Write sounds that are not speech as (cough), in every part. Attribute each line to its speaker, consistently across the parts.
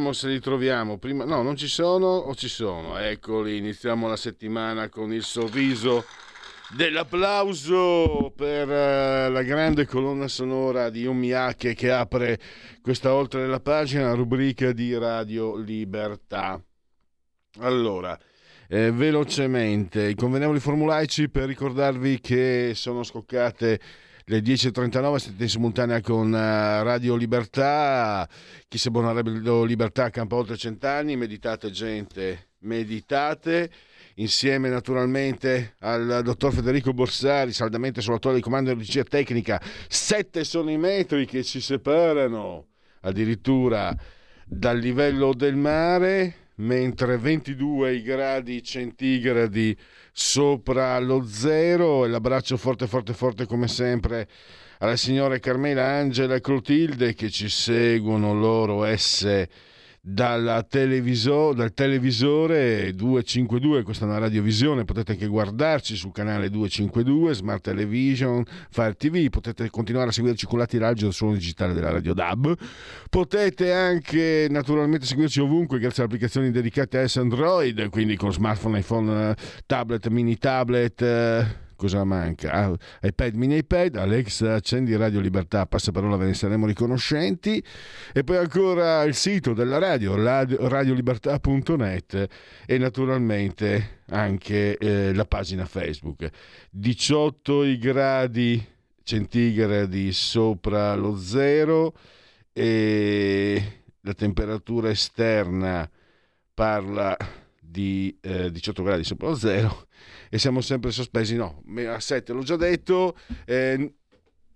Speaker 1: Vediamo se li troviamo. Prima... No, non ci sono o ci sono? Eccoli, iniziamo la settimana con il sorriso dell'applauso per uh, la grande colonna sonora di Umiake che apre questa oltre la pagina rubrica di Radio Libertà. Allora, eh, velocemente, i convenevoli formulaici per ricordarvi che sono scoccate le 10.39 siete in simultanea con eh, Radio Libertà. Chi se buona Radio Libertà campa oltre cent'anni meditate gente meditate. Insieme naturalmente al dottor Federico Borsari saldamente sulla torre di comando di regia tecnica. Sette sono i metri che ci separano addirittura dal livello del mare mentre 22 i gradi centigradi sopra lo zero. E l'abbraccio forte forte forte come sempre alle signore Carmela Angela e Clotilde che ci seguono loro esse televiso- dal televisore 252, questa è una radiovisione, potete anche guardarci sul canale 252, Smart Television, Fire TV, potete continuare a seguirci con la tiraggio del suono digitale della Radio DAB, potete anche naturalmente seguirci ovunque grazie alle applicazioni dedicate a S Android, quindi con smartphone, iPhone, tablet, mini tablet eh, cosa manca? Ah, iPad, mini iPad, Alexa, accendi Radio Libertà, passaparola, ve ne saremo riconoscenti. E poi ancora il sito della radio, radiolibertà.net e naturalmente anche eh, la pagina Facebook. 18 i gradi centigradi sopra lo zero e la temperatura esterna parla di eh, 18 gradi sopra lo zero e siamo sempre sospesi. No, a 7 l'ho già detto, eh,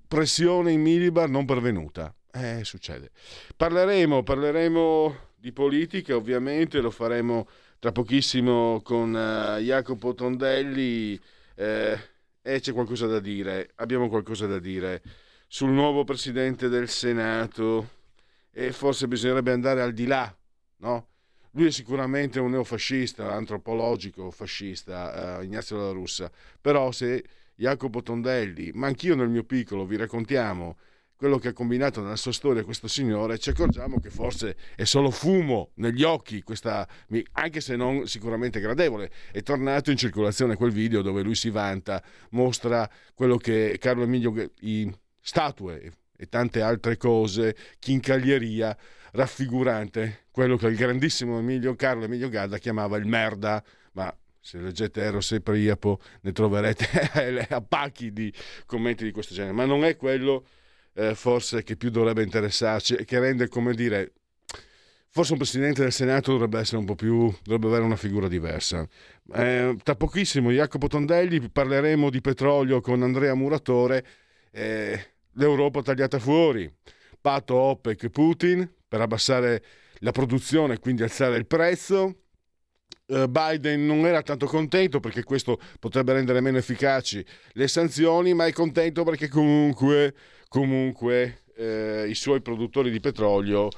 Speaker 1: pressione in millibar non pervenuta. Eh, succede. Parleremo, parleremo di politica, ovviamente lo faremo tra pochissimo con uh, Jacopo Tondelli eh, e c'è qualcosa da dire, abbiamo qualcosa da dire sul nuovo presidente del Senato e forse bisognerebbe andare al di là, no? Lui è sicuramente un neofascista, antropologico fascista, uh, Ignazio della Russa, però se Jacopo Tondelli, ma anch'io nel mio piccolo vi raccontiamo quello che ha combinato nella sua storia questo signore, ci accorgiamo che forse è solo fumo negli occhi, questa, anche se non sicuramente gradevole. È tornato in circolazione quel video dove lui si vanta, mostra quello che Carlo Emilio, i statue e tante altre cose, chincaglieria raffigurante quello che il grandissimo Emilio Carlo Emilio Gadda chiamava il merda, ma se leggete Eros e Priapo ne troverete (laughs) a pacchi di commenti di questo genere, ma non è quello eh, forse che più dovrebbe interessarci e che rende, come dire, forse un presidente del Senato dovrebbe essere un po' più, dovrebbe avere una figura diversa. Eh, tra pochissimo, Jacopo Tondelli, parleremo di petrolio con Andrea Muratore, eh, l'Europa tagliata fuori, patto OPEC Putin per abbassare la produzione e quindi alzare il prezzo. Uh, Biden non era tanto contento perché questo potrebbe rendere meno efficaci le sanzioni, ma è contento perché comunque, comunque eh, i suoi produttori di petrolio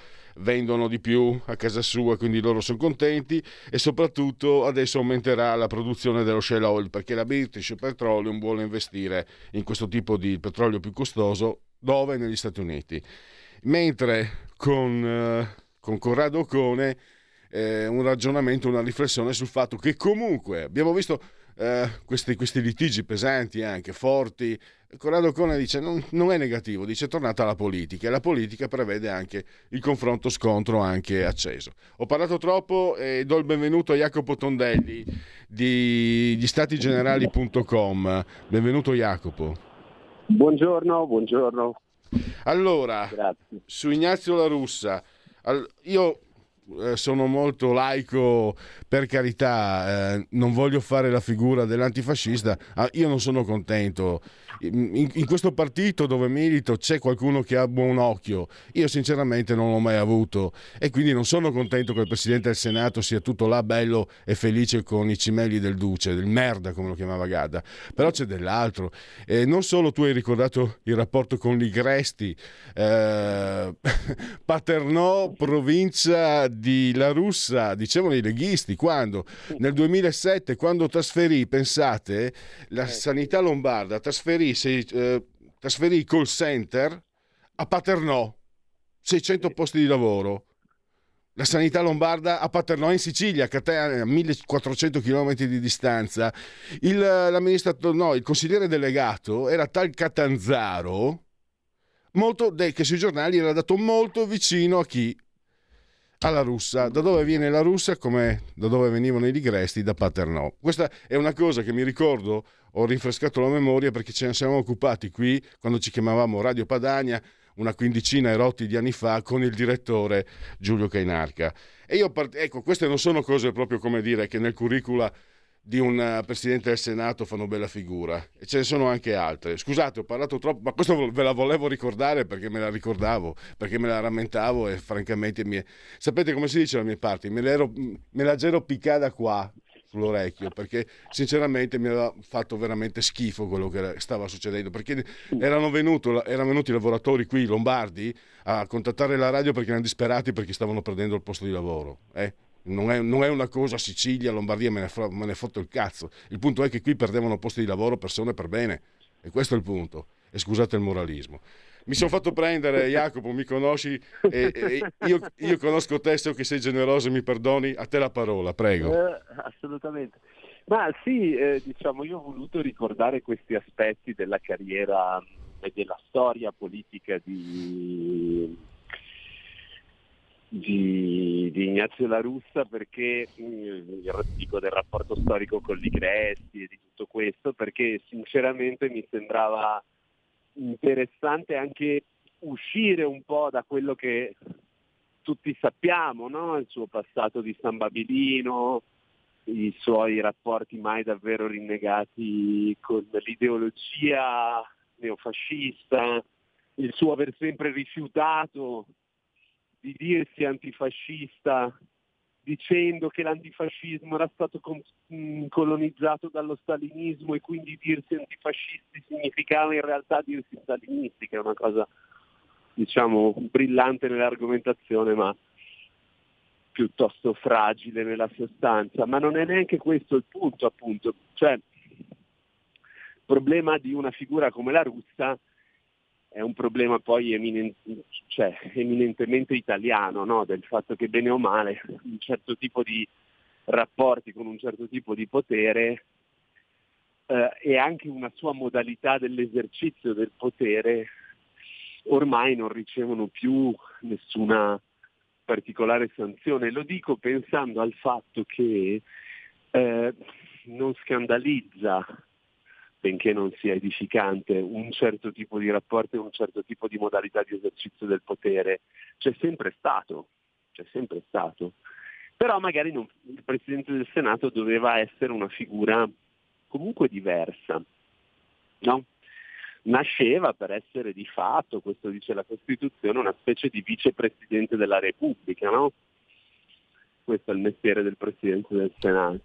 Speaker 1: vendono di più a casa sua, quindi loro sono contenti e soprattutto adesso aumenterà la produzione dello shale oil perché la British Petroleum vuole investire in questo tipo di petrolio più costoso dove? Negli Stati Uniti. Mentre con, eh, con Corrado Cone eh, un ragionamento, una riflessione sul fatto che comunque abbiamo visto eh, questi, questi, litigi pesanti anche, forti. Corrado Cone dice non, non, è negativo, dice tornata alla politica e la politica prevede anche il confronto scontro anche acceso. Ho parlato troppo e do il benvenuto a Jacopo Tondelli di gli Benvenuto Jacopo.
Speaker 2: Buongiorno, buongiorno.
Speaker 1: Allora, Grazie. su Ignazio La Russa, io sono molto laico, per carità, eh, non voglio fare la figura dell'antifascista, ah, io non sono contento. In, in, questo partito dove milito c'è qualcuno che ha buon occhio, io sinceramente non l'ho mai avuto e quindi non sono contento che il Presidente del Senato sia tutto là bello e felice con i cimelli del Duce, del merda come lo chiamava Gadda, però c'è dell'altro. E non solo tu hai ricordato il rapporto con Ligresti, eh, (laughs) Paternò, provincia di La Russa, dicevano i leghisti, quando? Nel 2007, quando trasferì, pensate, la eh. sanità lombarda trasferì, eh, trasferì i call center a Paternò, 600 posti di lavoro. La sanità lombarda a Paternò in Sicilia, a 1400 km di distanza. Il, no, il consigliere delegato era tal Catanzaro, molto, che sui giornali era dato molto vicino a chi? Alla russa. Da dove viene la russa? Come da dove venivano i ligresti? Da Paternò. Questa è una cosa che mi ricordo, ho rinfrescato la memoria perché ce ne siamo occupati qui quando ci chiamavamo Radio Padania una quindicina e rotti di anni fa con il direttore Giulio Cainarca. E io, ecco, queste non sono cose proprio come dire che nel curricula di un eh, presidente del Senato fanno bella figura e ce ne sono anche altre. Scusate, ho parlato troppo, ma questo ve la volevo ricordare perché me la ricordavo, perché me la rammentavo e francamente mi è... sapete come si dice la mia parte? Me, me la gero piccata qua sull'orecchio perché sinceramente mi aveva fatto veramente schifo quello che stava succedendo perché erano, venuto, erano venuti i lavoratori qui lombardi a contattare la radio perché erano disperati perché stavano perdendo il posto di lavoro. Eh? Non è, non è, una cosa Sicilia, Lombardia, me ne, fra, me ne fotto il cazzo. Il punto è che qui perdevano posti di lavoro persone per bene. E questo è il punto. E scusate il moralismo. Mi sono fatto prendere, Jacopo, mi conosci, e, e io, io, conosco te, so che sei generoso e mi perdoni. A te la parola, prego.
Speaker 2: Eh, assolutamente. Ma sì, eh, diciamo, io ho voluto ricordare questi aspetti della carriera e della storia politica di di, di, Ignazio La Russa perché mm, dico del rapporto storico con Ligresti e di tutto questo perché sinceramente mi sembrava interessante anche uscire un po' da quello che tutti sappiamo, no? il suo passato di San Babilino, i suoi rapporti mai davvero rinnegati con l'ideologia neofascista, il suo aver sempre rifiutato di dirsi antifascista dicendo che l'antifascismo era stato mm, colonizzato dallo stalinismo e quindi dirsi antifascisti significava in realtà dirsi stalinisti, che è una cosa diciamo brillante nell'argomentazione ma piuttosto fragile nella sostanza, ma non è neanche questo il punto appunto, cioè il problema di una figura come la russa è un problema poi eminen- cioè, eminentemente italiano, no? del fatto che bene o male un certo tipo di rapporti con un certo tipo di potere eh, e anche una sua modalità dell'esercizio del potere ormai non ricevono più nessuna particolare sanzione. Lo dico pensando al fatto che eh, non scandalizza benché non sia edificante, un certo tipo di rapporto e un certo tipo di modalità di esercizio del potere. C'è sempre stato, c'è sempre stato. Però magari non, il Presidente del Senato doveva essere una figura comunque diversa. No? Nasceva per essere di fatto, questo dice la Costituzione, una specie di vicepresidente della Repubblica. No? Questo è il mestiere del Presidente del Senato.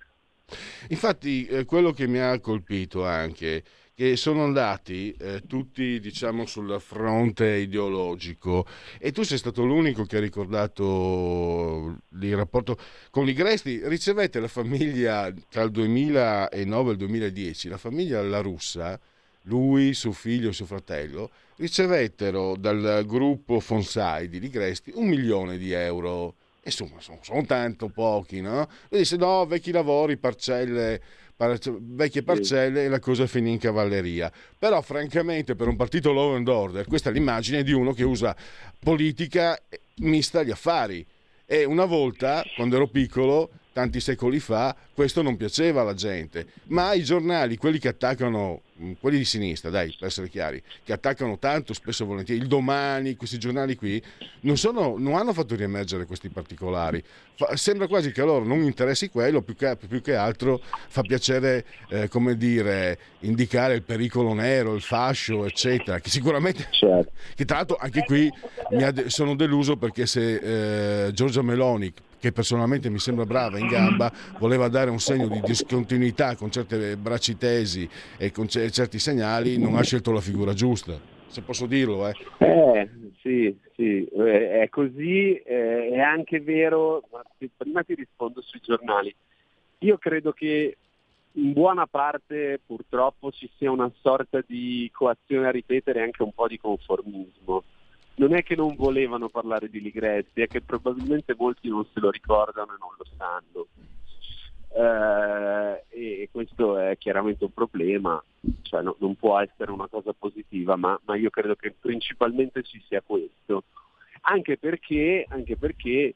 Speaker 1: Infatti eh, quello che mi ha colpito anche che sono andati eh, tutti diciamo sul fronte ideologico. E tu sei stato l'unico che ha ricordato il rapporto con i Gresti. Ricevete la famiglia tra il 2009 e il 2010 la famiglia La Russa lui, suo figlio e suo fratello ricevettero dal gruppo Fonsai di Ligresti un milione di euro insomma sono, sono tanto pochi, no? Lui disse no, vecchi lavori, parcelle, par- vecchie parcelle e la cosa finì in cavalleria. Però francamente per un partito law and order questa è l'immagine di uno che usa politica mista agli affari. E una volta, quando ero piccolo, tanti secoli fa, questo non piaceva alla gente. Ma i giornali, quelli che attaccano quelli di sinistra, dai, per essere chiari, che attaccano tanto, spesso e volentieri, il domani, questi giornali qui, non, sono, non hanno fatto riemergere questi particolari. Fa, sembra quasi che a loro non interessi quello, più che, più che altro fa piacere, eh, come dire, indicare il pericolo nero, il fascio, eccetera, che sicuramente, certo. (laughs) che tra l'altro anche qui de- sono deluso perché se eh, Giorgia Meloni che personalmente mi sembra brava in gamba, voleva dare un segno di discontinuità con certe bracci tesi e con c- certi segnali, non ha scelto la figura giusta. Se posso dirlo, eh.
Speaker 2: Eh, sì, sì, eh, è così, eh, è anche vero, prima ti rispondo sui giornali. Io credo che in buona parte purtroppo ci sia una sorta di coazione a ripetere anche un po' di conformismo non è che non volevano parlare di Ligresti, è che probabilmente molti non se lo ricordano e non lo sanno. Eh, e questo è chiaramente un problema, cioè no, non può essere una cosa positiva, ma, ma, io credo che principalmente ci sia questo. Anche perché, anche perché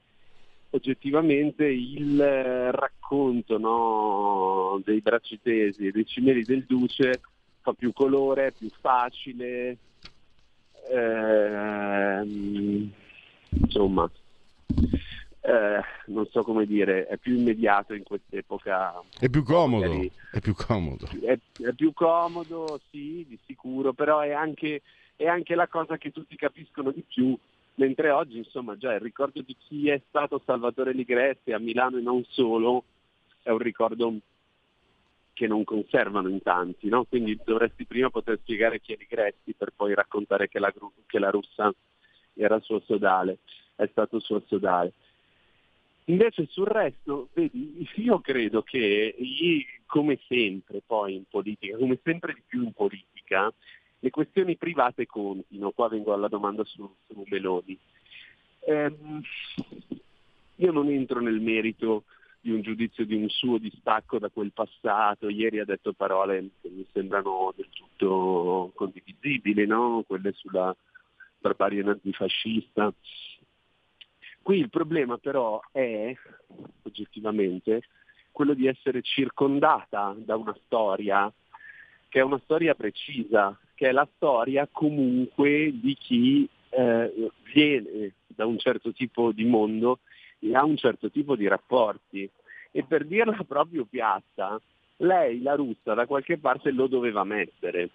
Speaker 2: oggettivamente il racconto no, dei bracci tesi e dei cimeli del Duce fa più colore, è più facile, eh, insomma, eh, non so come dire, è più immediato in quest'epoca.
Speaker 1: È più comodo, magari, è più comodo.
Speaker 2: È, è, più comodo, sì, di sicuro, però è anche, è anche la cosa che tutti capiscono di più, mentre oggi, insomma, già il ricordo di chi è stato Salvatore Ligresti a Milano e non solo è un ricordo che non conservano in tanti, no? quindi dovresti prima poter spiegare chi è Ligretti per poi raccontare che la, che la russa era il suo sodale, è stato il suo sodale. Invece sul resto, vedi, io credo che come sempre poi in politica, come sempre di più in politica, le questioni private contino. Qua vengo alla domanda su, su Meloni. Ehm, io non entro nel merito di un giudizio di un suo distacco da quel passato. Ieri ha detto parole che mi sembrano del tutto condivisibili, no? quelle sulla barbarie nazifascista. Qui il problema però è, oggettivamente, quello di essere circondata da una storia che è una storia precisa, che è la storia comunque di chi eh, viene da un certo tipo di mondo ha un certo tipo di rapporti e per dirla proprio piatta, lei la russa da qualche parte lo doveva mettere.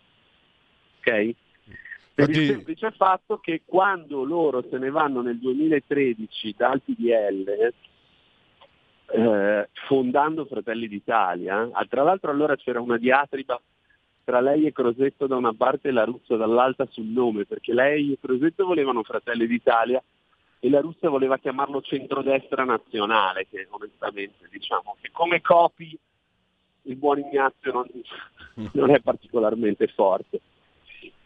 Speaker 2: Ok? Per il semplice fatto che quando loro se ne vanno nel 2013 dal PDL, eh, fondando Fratelli d'Italia, ah, tra l'altro allora c'era una diatriba tra lei e Crosetto da una parte e la russa dall'altra sul nome, perché lei e Crosetto volevano Fratelli d'Italia e la Russia voleva chiamarlo centrodestra nazionale, che onestamente diciamo che come copi il buon Ignazio non, (laughs) non è particolarmente forte.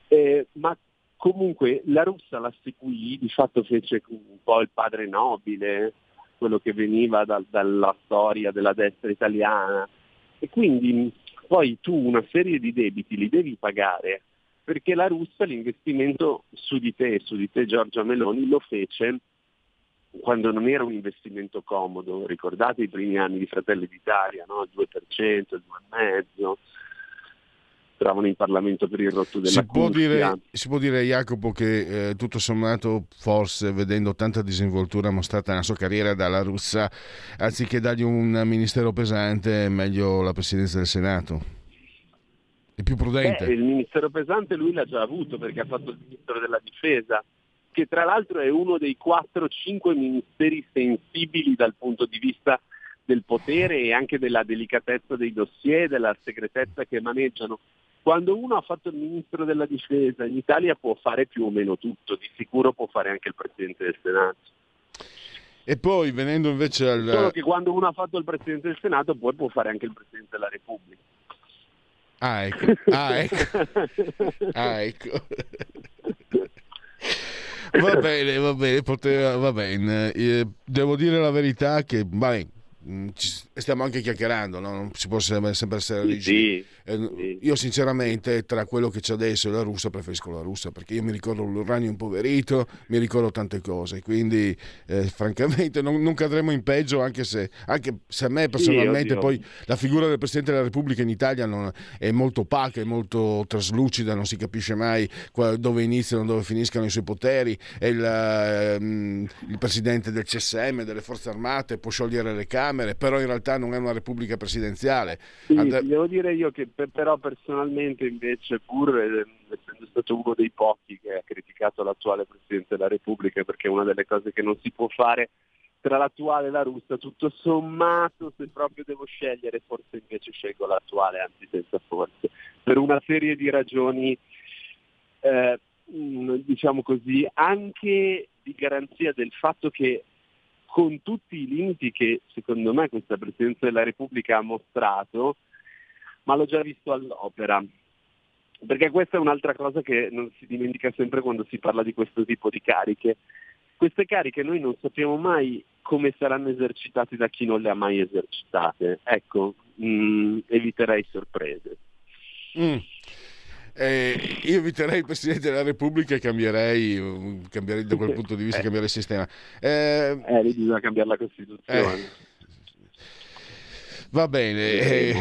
Speaker 2: Eh, ma comunque la Russia la seguì, di fatto fece un po' il padre nobile, quello che veniva da, dalla storia della destra italiana. E quindi poi tu una serie di debiti li devi pagare perché la Russia l'investimento su di te, su di te Giorgia Meloni, lo fece quando non era un investimento comodo, ricordate i primi anni di Fratelli d'Italia, no? il 2%, il 2,5%, trovano in Parlamento per il rotto della
Speaker 1: si può, dire, si può dire, Jacopo, che eh, tutto sommato, forse vedendo tanta disinvoltura mostrata nella sua carriera dalla russa, anziché dargli un ministero pesante, è meglio la presidenza del Senato? È più prudente.
Speaker 2: Beh, il ministero pesante lui l'ha già avuto perché ha fatto il ministro della difesa, che tra l'altro è uno dei 4-5 ministeri sensibili dal punto di vista del potere e anche della delicatezza dei dossier, della segretezza che maneggiano. Quando uno ha fatto il ministro della difesa in Italia può fare più o meno tutto, di sicuro può fare anche il presidente del Senato.
Speaker 1: E poi venendo invece al...
Speaker 2: Solo che quando uno ha fatto il presidente del Senato poi può fare anche il presidente della Repubblica.
Speaker 1: Ah, ecco. Ah, ecco. Ah, ecco. Va bene, va bene, poteva, va bene. Eh, devo dire la verità che, Mm, stiamo anche chiacchierando, no? non si può sempre, sempre essere rigidi.
Speaker 2: Sì,
Speaker 1: eh,
Speaker 2: sì.
Speaker 1: Io sinceramente tra quello che c'è adesso e la russa preferisco la russa perché io mi ricordo l'uranio impoverito, mi ricordo tante cose, quindi eh, (laughs) francamente non, non, cadremo in peggio anche se, anche se a me personalmente
Speaker 2: sì,
Speaker 1: poi la figura del Presidente della Repubblica in Italia non, è molto opaca, è molto traslucida, non si capisce mai dove iniziano, dove finiscono i suoi poteri, è il, ehm, il Presidente del CSM, delle Forze Armate, può sciogliere le Camere Camere, però in realtà non è una repubblica presidenziale.
Speaker 2: Sì, And- devo dire io che per, però personalmente invece pur eh, essendo stato uno dei pochi che ha criticato l'attuale Presidente della Repubblica perché è una delle cose che non si può fare tra l'attuale e la russa, tutto sommato se proprio devo scegliere forse invece scelgo l'attuale, anzi senza forse, per una serie di ragioni eh, diciamo così, anche di garanzia del fatto che con tutti i limiti che secondo me questa Presidenza della Repubblica ha mostrato, ma l'ho già visto all'opera. Perché questa è un'altra cosa che non si dimentica sempre quando si parla di questo tipo di cariche. Queste cariche noi non sappiamo mai come saranno esercitate da chi non le ha mai esercitate. Ecco, mh, mm, eviterei sorprese.
Speaker 1: Mm. Eh, io eviterei il Presidente della Repubblica e cambierei, cambierei da quel punto di vista, cambierei il sistema.
Speaker 2: Eh, eh lì bisogna cambiare la Costituzione.
Speaker 1: Eh, Va bene, eh,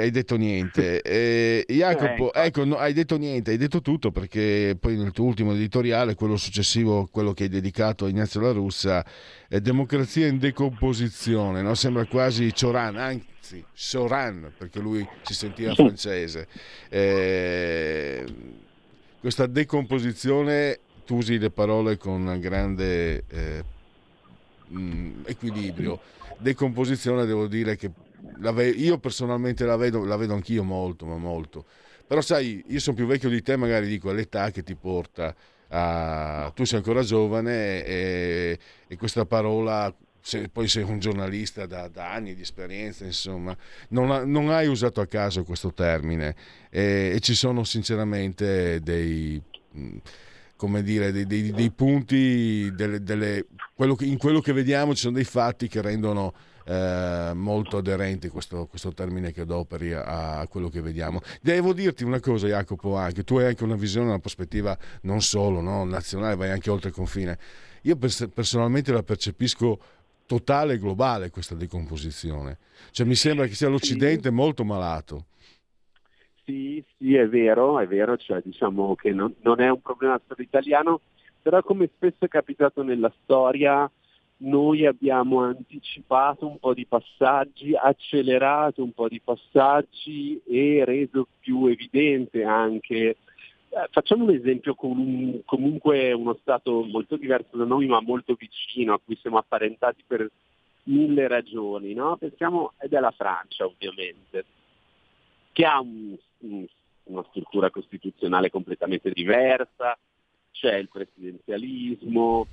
Speaker 1: hai detto niente. Eh, Jacopo, eh, ecco, no, hai detto niente, hai detto tutto perché poi nel tuo ultimo editoriale, quello successivo, quello che hai dedicato a Ignazio La Russa, è democrazia in decomposizione, no? sembra quasi Cioran, anzi Soran, perché lui si sentiva francese. Eh, questa decomposizione, tu usi le parole con grande eh, mm, equilibrio. Decomposizione, devo dire che ve- io personalmente la vedo, la vedo anch'io molto, ma molto. Però sai, io sono più vecchio di te, magari dico, è l'età che ti porta a... Tu sei ancora giovane e, e questa parola se poi sei un giornalista da, da, anni di esperienza, insomma, non, ha, non, hai usato a caso questo termine e, e ci sono sinceramente dei, come dire, dei, dei, dei punti, delle, delle, quello che, in quello che vediamo ci sono dei fatti che rendono eh, molto aderenti questo, questo, termine che adoperi a, a, quello che vediamo. Devo dirti una cosa Jacopo, anche tu hai anche una visione, una prospettiva non solo no, nazionale, vai anche oltre il confine. Io pers- personalmente la percepisco totale e globale questa decomposizione. Cioè mi sembra che sia l'Occidente molto malato.
Speaker 2: Sì, sì, è vero, è vero, cioè diciamo che non, non è un problema solo italiano, però come spesso è capitato nella storia, noi abbiamo anticipato un po' di passaggi, accelerato un po' di passaggi e reso più evidente anche. Eh, facciamo un esempio con un, comunque uno Stato molto diverso da noi ma molto vicino, a cui siamo apparentati per mille ragioni. No? Pensiamo, ed è la Francia ovviamente, che ha un, un, una struttura costituzionale completamente diversa, c'è il presidenzialismo,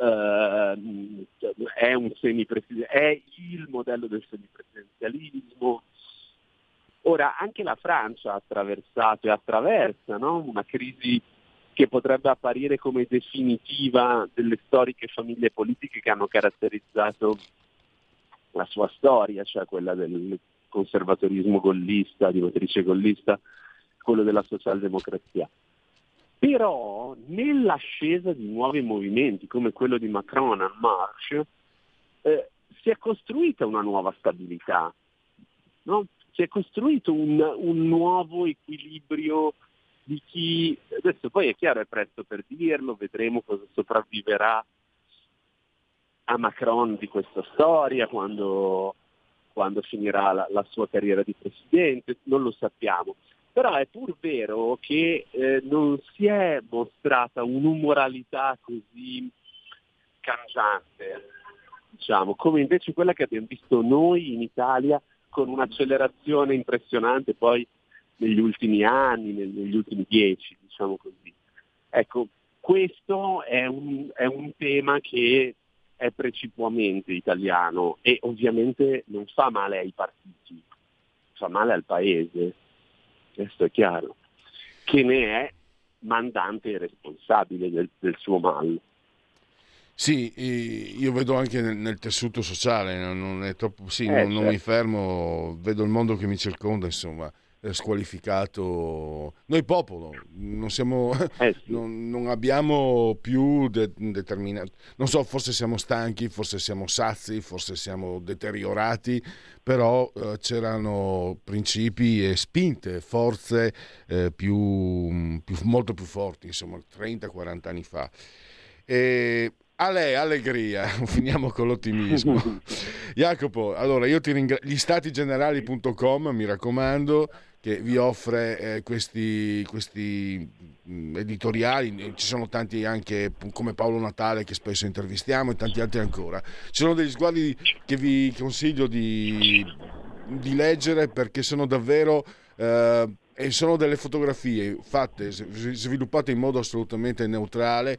Speaker 2: Uh, è, è il modello del semipresidenzialismo. Ora, anche la Francia ha attraversato e attraversa no? una crisi che potrebbe apparire come definitiva delle storiche famiglie politiche che hanno caratterizzato la sua storia, cioè quella del conservatorismo gollista, di matrice gollista, quello della socialdemocrazia. Però nell'ascesa di nuovi movimenti come quello di Macron en Marche eh, si è costruita una nuova stabilità, no? Si è costruito un, un nuovo equilibrio di chi, adesso poi è chiaro, è presto per dirlo, vedremo cosa sopravviverà a Macron di questa storia quando, quando finirà la, la, sua carriera di presidente, non lo sappiamo. Però è pur vero che eh, non si è mostrata un'umoralità così cangiante, diciamo, come invece quella che abbiamo visto noi in Italia con un'accelerazione impressionante poi negli ultimi anni, negli ultimi dieci, diciamo così. Ecco, questo è un, è un tema che è precipuamente italiano e ovviamente non fa male ai partiti, fa male al paese questo è chiaro, che ne è mandante e responsabile del, del suo mal.
Speaker 1: Sì, io vedo anche nel, nel tessuto sociale, non, è troppo, sì, eh, non, non mi certo. fermo, vedo il mondo che mi circonda, insomma squalificato noi popolo non, siamo, eh sì. (laughs) non, non, abbiamo più de- determinato non so forse siamo stanchi forse siamo sazi forse siamo deteriorati però eh, c'erano principi e spinte forze eh, più, più, molto più forti insomma 30-40 anni fa e Ale, allegria, (laughs) finiamo con l'ottimismo. (laughs) Jacopo, allora io ti ringrazio. Gli statigenerali.com, mi raccomando, che vi offre eh, questi, questi mh, editoriali, ci sono tanti anche come Paolo Natale che spesso intervistiamo e tanti altri ancora. Ci sono degli sguardi che vi consiglio di, di leggere perché sono davvero... Eh, e sono delle fotografie fatte, sviluppate in modo assolutamente neutrale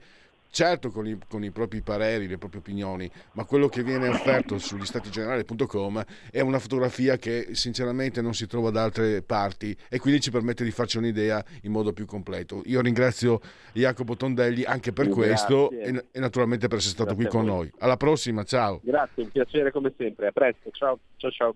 Speaker 1: certo con i, con i, propri pareri, le proprie opinioni, ma quello che viene offerto sugli statigenerali.com è una fotografia che sinceramente non si trova da altre parti e quindi ci permette di farci un'idea in modo più completo. Io ringrazio Jacopo Tondelli anche per Grazie. questo e, e, naturalmente per essere stato Grazie qui con noi. Alla prossima, ciao.
Speaker 2: Grazie, un piacere come sempre, a presto, ciao ciao ciao.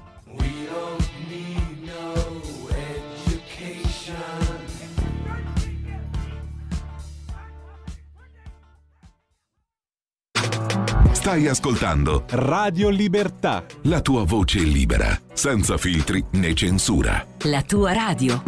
Speaker 3: Stai ascoltando
Speaker 4: Radio Libertà.
Speaker 3: La tua voce libera, senza filtri né censura.
Speaker 5: La tua radio.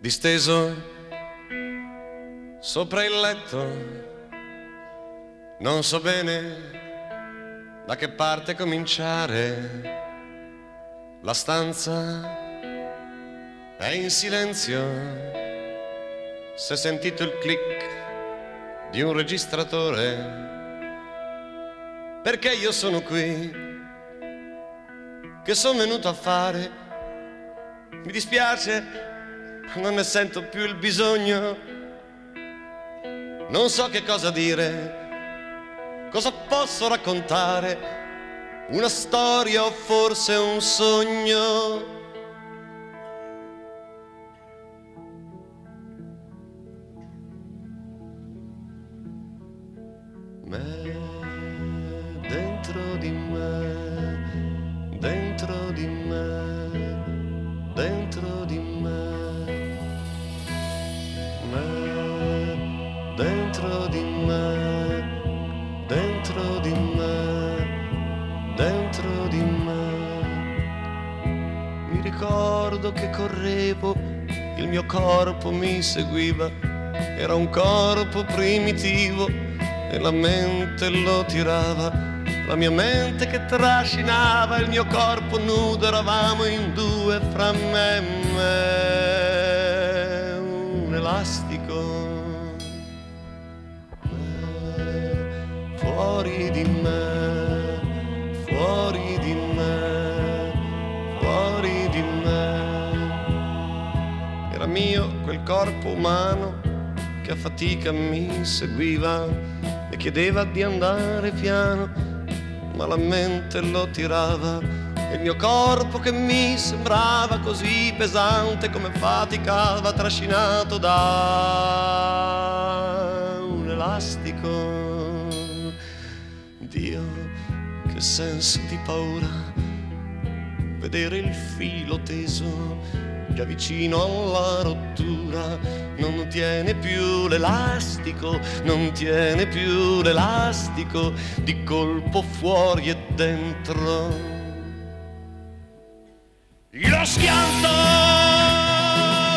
Speaker 6: Disteso sopra il letto, non so bene da che parte cominciare. La stanza è in silenzio. Se sentito il click di un registratore, perché io sono qui, che sono venuto a fare. Mi dispiace, non ne sento più il bisogno. Non so che cosa dire cosa posso raccontare? Una storia o forse un sogno? Corpo mi seguiva, era un corpo primitivo e la mente lo tirava, la mia mente che trascinava il mio corpo nudo, eravamo in due fra me e me, un elastico. Fuori di me, fuori di me mio quel corpo umano che a fatica mi seguiva e chiedeva di andare piano, ma la mente lo tirava e il mio corpo che mi sembrava così pesante come faticava trascinato da un elastico. Dio, che senso di paura vedere il filo teso già vicino alla rottura, non tiene più l'elastico, non tiene più l'elastico, di colpo fuori e dentro. Lo schianto,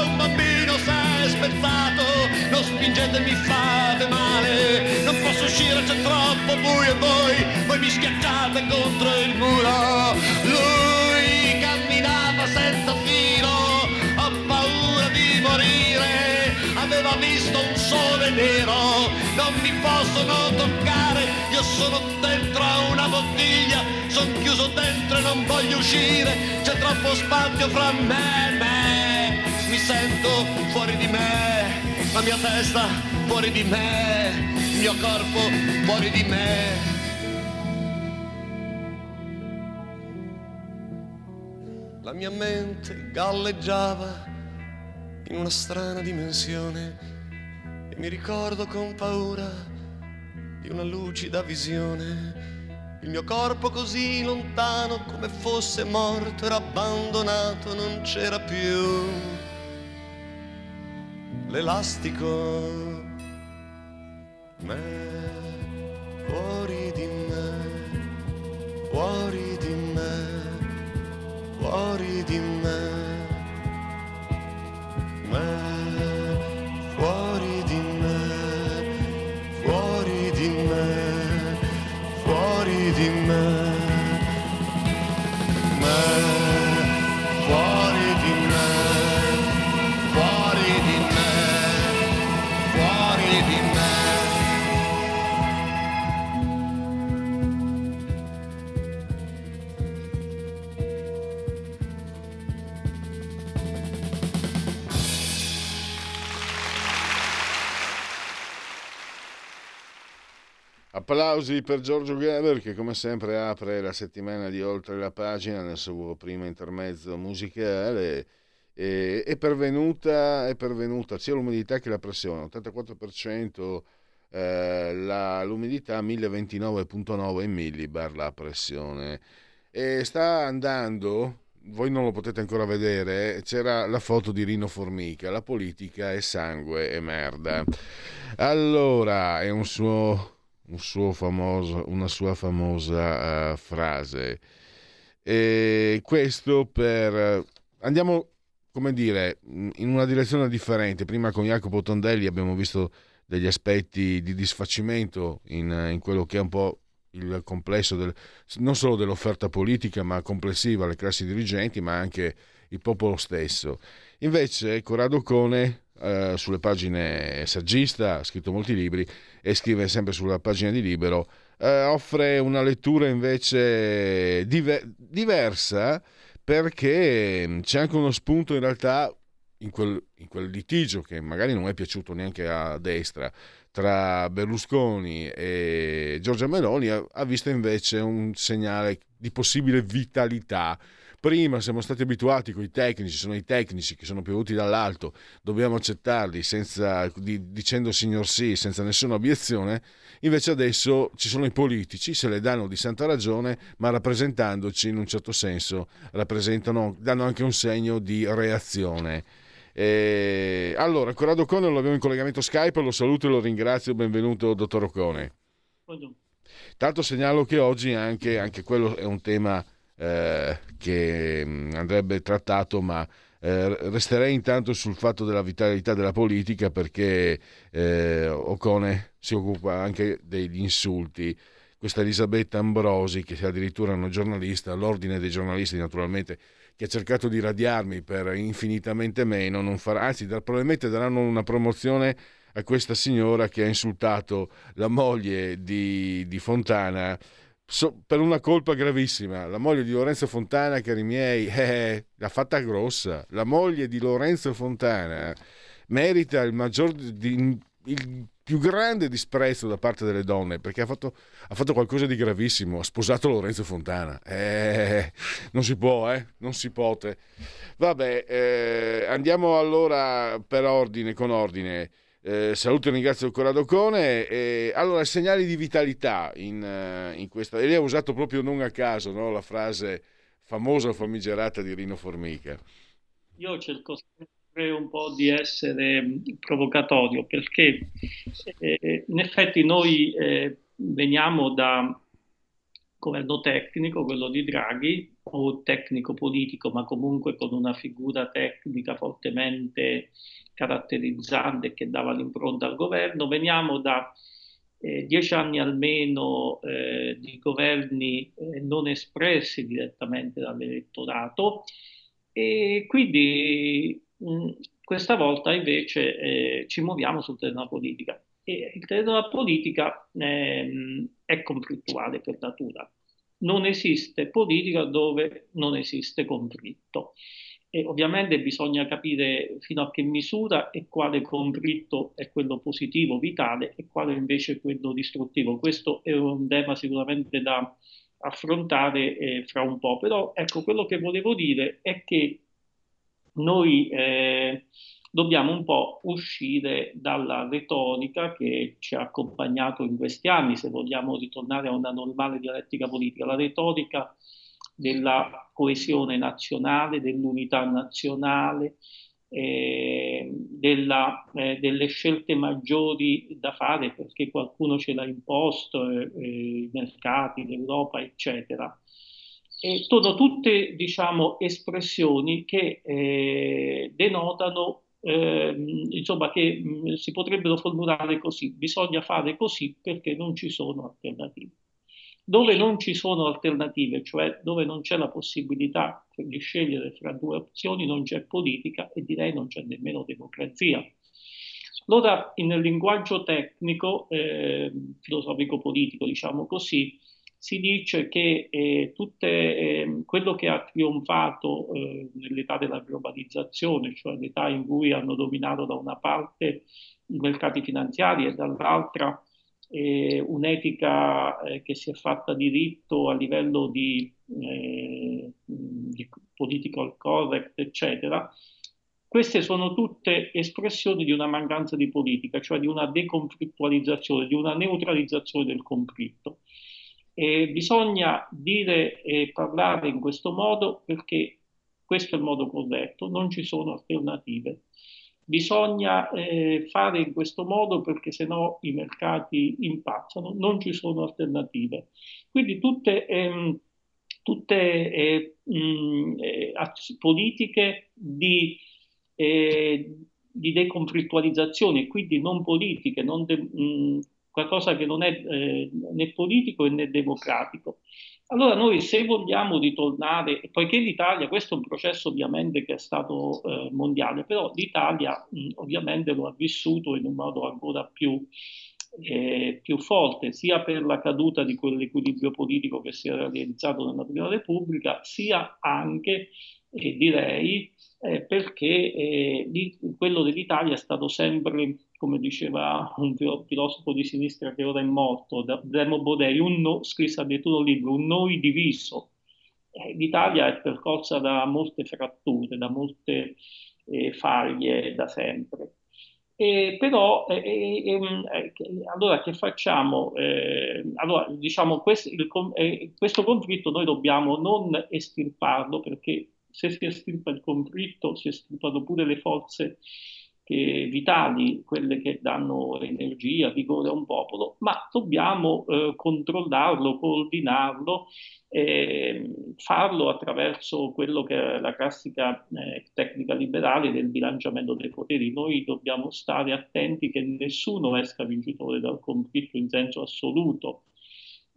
Speaker 6: un bambino si è spezzato, non spingetemi, fate male, non posso uscire, c'è troppo buio e voi, voi mi schiacciate contro il muro. Lui sole nero, non mi possono toccare, io sono dentro a una bottiglia, sono chiuso dentro e non voglio uscire, c'è troppo spazio fra me e me, mi sento fuori di me, la mia testa fuori di me, il mio corpo fuori di me. La mia mente galleggiava in una strana dimensione e mi ricordo con paura di una lucida visione. Il mio corpo così lontano come fosse morto era abbandonato, non c'era più l'elastico. Me, fuori di me, fuori di me fuori di me, me, fuori di me, fuori di me, fuori di me.
Speaker 1: Applausi per Giorgio Geber che come sempre apre la settimana di Oltre la pagina nel suo primo intermezzo musicale. E, è, pervenuta, è pervenuta sia l'umidità che la pressione, 84% eh, la, l'umidità, 1029.9 millibar la pressione. E sta andando, voi non lo potete ancora vedere, c'era la foto di Rino Formica, la politica è sangue e merda. Allora, è un suo un famoso, una sua famosa uh, frase. E questo per... Andiamo, come dire, in una direzione differente. Prima con Jacopo Tondelli abbiamo visto degli aspetti di disfacimento in, in quello che è un po' il complesso del, non solo dell'offerta politica, ma complessiva alle classi dirigenti, ma anche il popolo stesso. Invece Corrado Cone eh, sulle pagine saggista, ha scritto molti libri e scrive sempre sulla pagina di Libero, eh, offre una lettura invece diver- diversa perché mm, c'è anche uno spunto in realtà in quel, in quel, litigio che magari non è piaciuto neanche a destra tra Berlusconi e Giorgia Meloni, ha, ha visto invece un segnale di possibile vitalità Prima siamo stati abituati con i tecnici, sono i tecnici che sono piovuti dall'alto, dobbiamo accettarli senza, di, dicendo signor sì, senza nessuna obiezione, invece adesso ci sono i politici, se le danno di santa ragione, ma rappresentandoci in un certo senso, rappresentano, danno anche un segno di reazione. E allora, Corrado Ocone lo abbiamo in collegamento Skype, lo saluto e lo ringrazio, benvenuto dottor Ocone. Tanto segnalo che oggi anche, anche quello è un tema eh, che mm, andrebbe trattato, ma eh, resterei intanto sul fatto della vitalità della politica perché eh, Ocone si occupa anche degli insulti. Questa Elisabetta Ambrosi, che è addirittura una giornalista, l'ordine dei giornalisti naturalmente, che ha cercato di radiarmi per infinitamente meno, non farà, anzi probabilmente daranno una promozione a questa signora che ha insultato la moglie di, di Fontana so, per una colpa gravissima. La moglie di Lorenzo Fontana, cari miei, (laughs) eh, l'ha fatta grossa. La moglie di Lorenzo Fontana merita il maggior di, il più grande disprezzo da parte delle donne perché ha fatto, ha fatto qualcosa di gravissimo. Ha sposato Lorenzo Fontana. Eh, non si può, eh? Non si pote. Vabbè, eh, andiamo allora per ordine, con ordine. Eh, saluto e ringrazio Corrado Cone. Eh, allora, segnali di vitalità in, uh, in questa. E lei ha usato proprio non a caso no? la frase famosa o famigerata di Rino Formica.
Speaker 5: Io cerco sempre un po' di essere mm, provocatorio perché eh, in effetti noi eh, veniamo da governo tecnico, quello di Draghi, o tecnico politico, ma comunque con una figura tecnica fortemente caratterizzante che dava l'impronta al governo. Veniamo da eh, dieci anni almeno eh, di governi eh, non espressi direttamente dall'elettorato e quindi mh, Questa volta invece eh, ci muoviamo sul terreno politica. E il terreno della politica eh, è conflittuale per natura. Non esiste politica dove non esiste conflitto. E ovviamente bisogna capire fino a che misura e quale conflitto è quello positivo, vitale, e quale invece è quello distruttivo. Questo è un tema sicuramente da affrontare eh, fra un po'. Però ecco, quello che volevo dire è che noi eh, dobbiamo un po' uscire dalla retorica che ci ha accompagnato in questi anni, se vogliamo ritornare a una normale dialettica politica, la retorica della coesione nazionale, dell'unità nazionale, eh, della, eh, delle scelte maggiori da fare perché qualcuno ce l'ha imposto, eh, eh i mercati, l'Europa, eccetera. E sono tutte diciamo, espressioni che eh, denotano, eh, insomma, che mh, si potrebbero formulare così, bisogna fare così perché non ci sono alternative. Dove non ci sono alternative, cioè dove non c'è la possibilità di scegliere fra due opzioni, non c'è politica e direi non c'è nemmeno democrazia. Allora, nel linguaggio tecnico, eh, filosofico-politico, diciamo così, si dice che eh, tutte, eh, quello che ha trionfato eh, nell'età della globalizzazione, cioè l'età in cui hanno dominato da una parte i mercati finanziari e dall'altra eh, un'etica eh, che si è fatta diritto a livello di, eh, di political correct, eccetera, queste sono tutte espressioni di una mancanza di politica, cioè di una deconflittualizzazione, di una neutralizzazione del conflitto. E bisogna dire e parlare in questo modo perché questo è il modo corretto, non ci sono alternative. Bisogna eh, fare in questo modo perché sennò i mercati impazzano, non ci sono alternative. Quindi tutte, ehm, tutte eh, mh, eh, politiche di, eh, di deconflittualizzazione, quindi non politiche, non de, mh, qualcosa che non è eh, né politico né democratico. Allora noi se vogliamo ritornare, poiché l'Italia, questo è un processo ovviamente che è stato eh, mondiale, però l'Italia mh, ovviamente lo ha vissuto in un modo ancora più, eh, più forte, sia per la caduta di quell'equilibrio politico che si era realizzato nella Prima Repubblica, sia anche, eh, direi, eh, perché eh, quello dell'Italia è stato sempre come diceva un filosofo di sinistra che ora è morto, Remo Bodei, un no, scrisse addirittura un libro, un noi diviso. Eh, L'Italia è percorsa da molte fratture, da molte eh, faglie da sempre. E però, eh, ehm, eh allora che facciamo? Eh, allora, diciamo, questo, il, eh, questo conflitto noi dobbiamo non estirparlo perché se si estirpa il conflitto si estirpano pure le forze che, vitali, quelle che danno energia, vigore a un popolo, ma dobbiamo eh, controllarlo, coordinarlo, eh, farlo attraverso quello che è la classica eh, tecnica liberale del bilanciamento dei poteri. Noi dobbiamo stare attenti che nessuno esca vincitore dal conflitto in senso assoluto,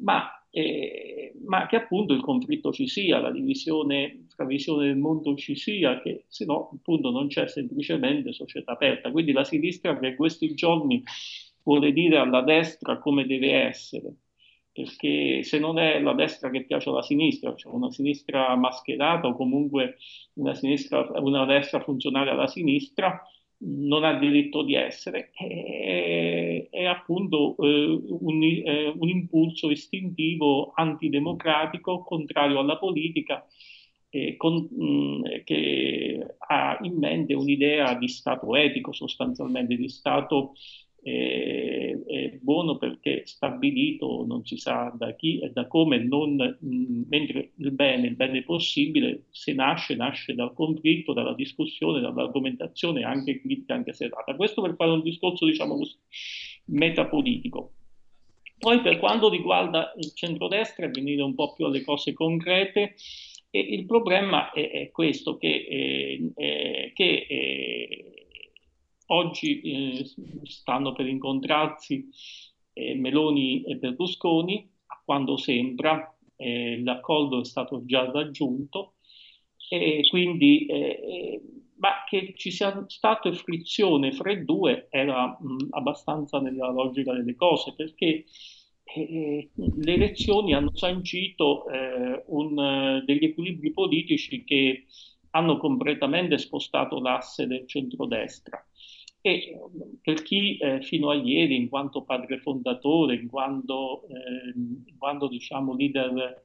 Speaker 5: ma eh, ma che appunto il conflitto ci sia, la divisione, la visione del mondo ci sia, che se no appunto non c'è semplicemente società aperta. Quindi la sinistra in questi giorni vuole dire alla destra come deve essere, perché se non è la destra che piace alla sinistra, cioè una sinistra mascherata o comunque una, sinistra, una destra funzionale alla sinistra, non ha diritto di essere, è, è appunto eh, un, eh, un, impulso istintivo antidemocratico, contrario alla politica, eh, con, mh, mm, che ha in mente un'idea di Stato etico sostanzialmente, di Stato è, è, buono perché stabilito non si sa da chi e da come, non, mentre il bene, il bene possibile, se nasce, nasce dal conflitto, dalla discussione, dall'argomentazione anche critica, anche serrata. Questo per fare un discorso, diciamo così, metapolitico. Poi per quanto riguarda il centrodestra, venire un po' più alle cose concrete, e il problema è, è questo, che, eh, che eh, Oggi eh, stanno per incontrarsi eh, Meloni e Berlusconi, a quando sembra eh, l'accordo è stato già raggiunto, e quindi, eh, eh, ma che ci sia stata frizione fra i due era mh, abbastanza nella logica delle cose, perché eh, le elezioni hanno sancito un, degli equilibri politici che hanno completamente spostato l'asse del centrodestra. E per chi eh, fino a ieri, in quanto padre fondatore, in quanto, ehm, in quanto diciamo, leader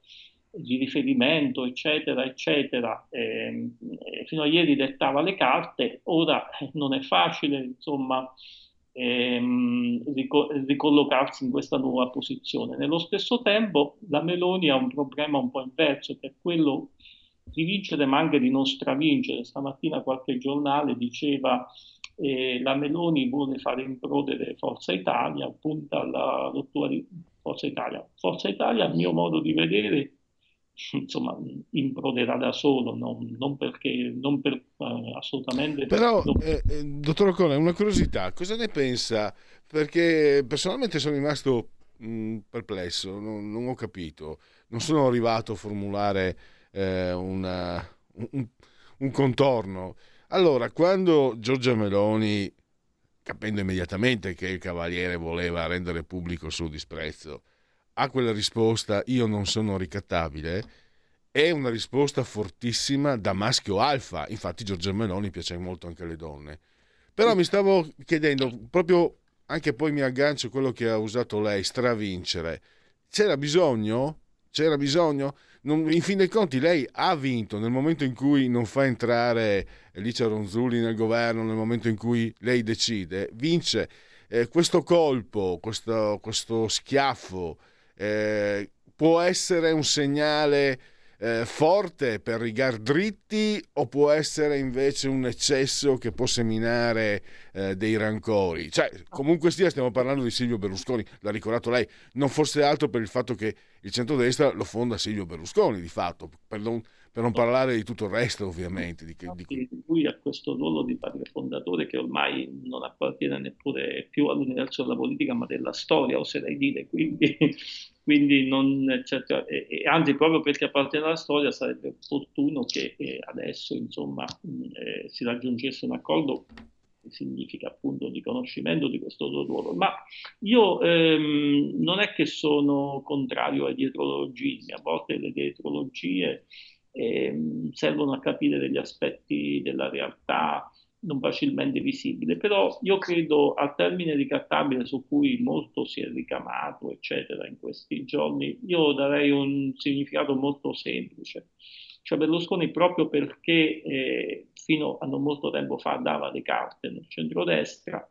Speaker 5: di riferimento, eccetera, eccetera, ehm, fino a ieri dettava le carte, ora non è facile, insomma, ehm, ricollocarsi in questa nuova posizione. Nello stesso tempo la Meloni ha un problema un po' inverso, che è quello di vincere ma anche di non stravincere. Stamattina qualche giornale diceva eh, la Meloni vuole fare improdere Forza Italia, punta alla rottura di Forza Italia. Forza Italia, a mio modo di vedere, (laughs) insomma, improderà da solo, non, non perché, non per, eh, assolutamente.
Speaker 1: Però,
Speaker 5: non...
Speaker 1: eh, eh, dottor Ocone, una curiosità, cosa ne pensa? Perché personalmente sono rimasto mh, perplesso, non, non, ho capito, non sono arrivato a formulare eh, una, un, un contorno. Allora, quando Giorgia Meloni, capendo immediatamente che il Cavaliere voleva rendere pubblico il suo disprezzo, a quella risposta io non sono ricattabile è una risposta fortissima da maschio alfa. Infatti Giorgio Meloni piace molto anche alle donne. Però mi stavo chiedendo, proprio anche poi mi aggancio a quello che ha usato lei, stravincere. C'era bisogno? C'era bisogno? Non, in fin dei conti lei ha vinto nel momento in cui non fa entrare Licia Ronzulli nel governo, nel momento in cui lei decide, vince. Eh, questo colpo, questo, questo schiaffo eh, può essere un segnale eh, forte per rigar dritti o può essere invece un eccesso che può seminare eh, dei rancori? Cioè, comunque sia, stiamo parlando di Silvio Berlusconi, l'ha ricordato lei, non fosse altro per il fatto che il centrodestra lo fonda Silvio Berlusconi, di fatto, per non, per non parlare di tutto il resto, ovviamente. Di,
Speaker 5: di... Lui ha questo ruolo di padre fondatore che ormai non appartiene neppure più all'universo della politica, ma della storia, oserei dire, quindi quindi non, certo, e, anzi proprio perché appartiene alla storia sarebbe opportuno che eh, adesso insomma eh, si raggiungesse un accordo che significa appunto riconoscimento di questo ruolo. Ma io ehm, non è che sono contrario ai dietrologismi, a volte le dietrologie ehm, servono a capire degli aspetti della realtà non facilmente visibile, però io credo al termine ricattabile su cui molto si è ricamato, eccetera, in questi giorni, io darei un significato molto semplice. Cioè Berlusconi proprio perché eh, fino a non molto tempo fa dava le carte nel centrodestra,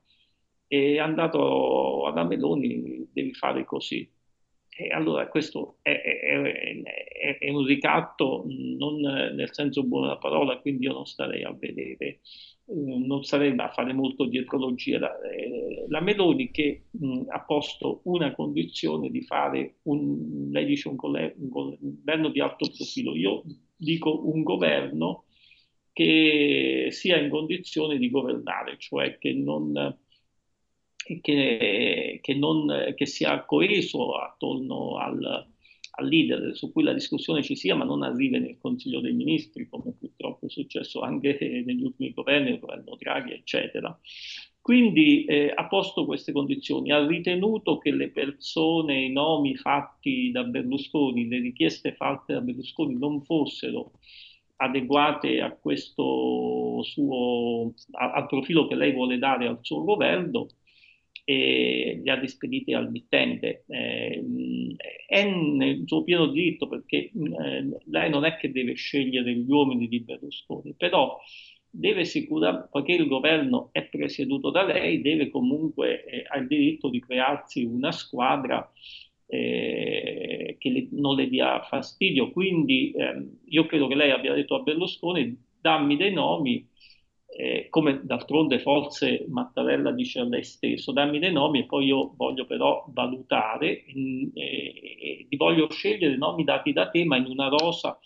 Speaker 5: è andato alla Meloni, devi fare così. E allora questo è, è, è, è, un ricatto non nel senso buono della parola, quindi io non starei a vedere non sarebbe a fare molto dietrologia. La, eh, la Meloni che mh, mm, ha posto una condizione di fare un, lei dice un, un, governo di alto profilo, io dico un governo che sia in condizione di governare, cioè che non, che, che non che sia coeso attorno al, al leader su cui la discussione ci sia, ma non arrivi nel Consiglio dei Ministri, come purtroppo è successo anche (laughs) negli ultimi governi, il governo Draghi, eccetera. Quindi eh, ha posto queste condizioni, ha ritenuto che le persone, i nomi fatti da Berlusconi, le richieste fatte da Berlusconi non fossero adeguate a questo suo, al profilo che lei vuole dare al suo governo e li ha rispediti al mittente. Eh, è nel suo pieno diritto perché eh, lei non è che deve scegliere gli uomini di Berlusconi, però deve sicuramente, poiché il governo è presieduto da lei, deve comunque, eh, ha il diritto di crearsi una squadra eh, che le, non le dia fastidio. Quindi ehm, io credo che lei abbia detto a Berlusconi dammi dei nomi eh, come d'altronde forse Mattarella dice a lei stesso, dammi dei nomi e poi io voglio però valutare, eh, eh, voglio scegliere nomi dati da te, ma in una rosa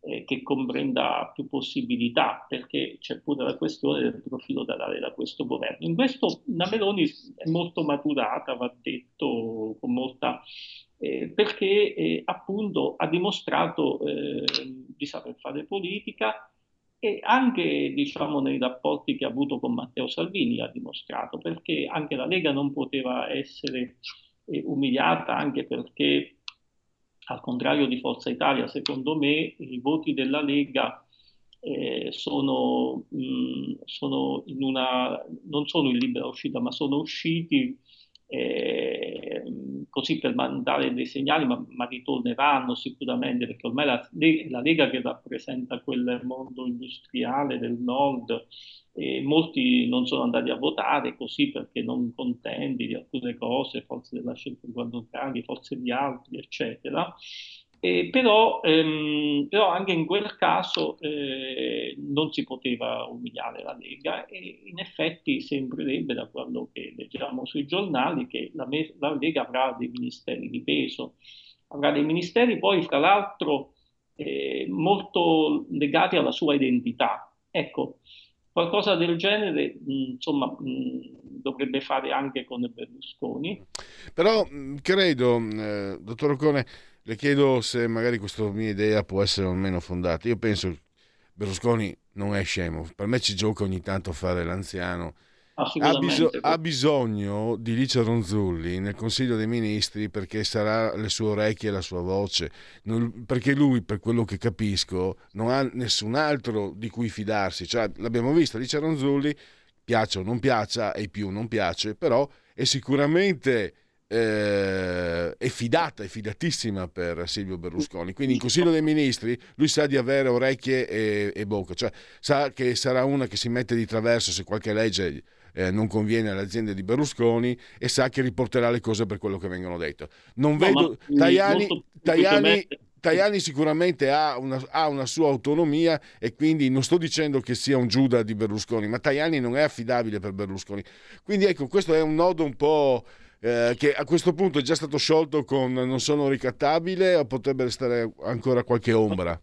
Speaker 5: eh, che comprenda più possibilità, perché c'è pure la questione del profilo da dare da questo governo. In questo la è molto maturata, va detto con molta... Eh, perché eh, appunto ha dimostrato di saper fare politica, e anche diciamo, nei rapporti che ha avuto con Matteo Salvini ha dimostrato, perché anche la Lega non poteva essere eh, umiliata, anche perché al contrario di Forza Italia, secondo me i voti della Lega eh, sono, mh, sono una, non sono in libera uscita, ma sono usciti eh, così per mandare dei segnali, ma, ma, ritorneranno sicuramente, perché ormai la, la, Lega che rappresenta quel mondo industriale del nord, eh, molti non sono andati a votare così perché non contenti di alcune cose, forse della scelta di Guardo Draghi, forse di altri, eccetera. Eh, però, ehm, però, anche in quel caso eh, non si poteva umiliare la Lega e in effetti sembrerebbe da quello che leggiamo sui giornali che la, la Lega avrà dei ministeri di peso, avrà dei ministeri poi fra l'altro eh, molto legati alla sua identità. Ecco, qualcosa del genere insomma dovrebbe fare anche con Berlusconi.
Speaker 1: Però credo, eh, dottor Occone, le chiedo se magari questa mia idea può essere o meno fondata. Io penso che Berlusconi non è scemo, per me ci gioca ogni tanto a fare l'anziano. Ha, bis- ha, bisogno di Licia Ronzulli nel Consiglio dei Ministri perché sarà le sue orecchie e la sua voce, non, perché lui, per quello che capisco, non ha nessun altro di cui fidarsi. Cioè, l'abbiamo visto, Licia Ronzulli, piaccia o non piaccia, e più non piace, però è sicuramente eh, è fidata, è fidatissima per Silvio Berlusconi. Quindi in Consiglio dei Ministri lui sa di avere orecchie e, e bocca, cioè sa che sarà una che si mette di traverso se qualche legge eh, non conviene alle aziende di Berlusconi e sa che riporterà le cose per quello che vengono detto. Non no, vedo Tajani, Tajani, Tajani sicuramente ha una, ha una, sua autonomia e quindi non sto dicendo che sia un Giuda di Berlusconi, ma Tajani non è affidabile per Berlusconi. Quindi ecco, questo è un nodo un po' eh, che a questo punto è già stato sciolto con non sono ricattabile o potrebbe restare ancora qualche ombra?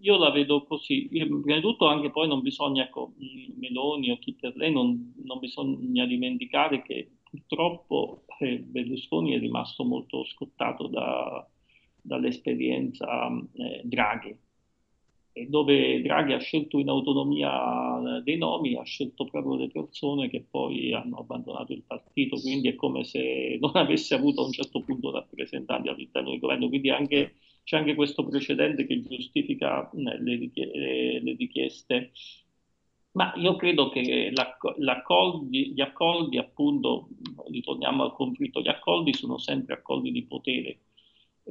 Speaker 5: Io la vedo così. Prima di tutto anche poi non bisogna, ecco, Meloni o chi per lei, non, non bisogna dimenticare che purtroppo eh, Berlusconi è rimasto molto scottato da, dall'esperienza eh, Draghi dove Draghi ha scelto in autonomia eh, dei nomi, ha scelto proprio le persone che poi hanno abbandonato il partito, quindi è come se (laughs) non avesse avuto a un certo punto rappresentanti all'interno del governo, quindi anche, c'è anche questo precedente che giustifica le, richie- le richieste. Ma io credo che gli accordi, appunto, ritorniamo al conflitto, gli accordi sono sempre accordi di potere,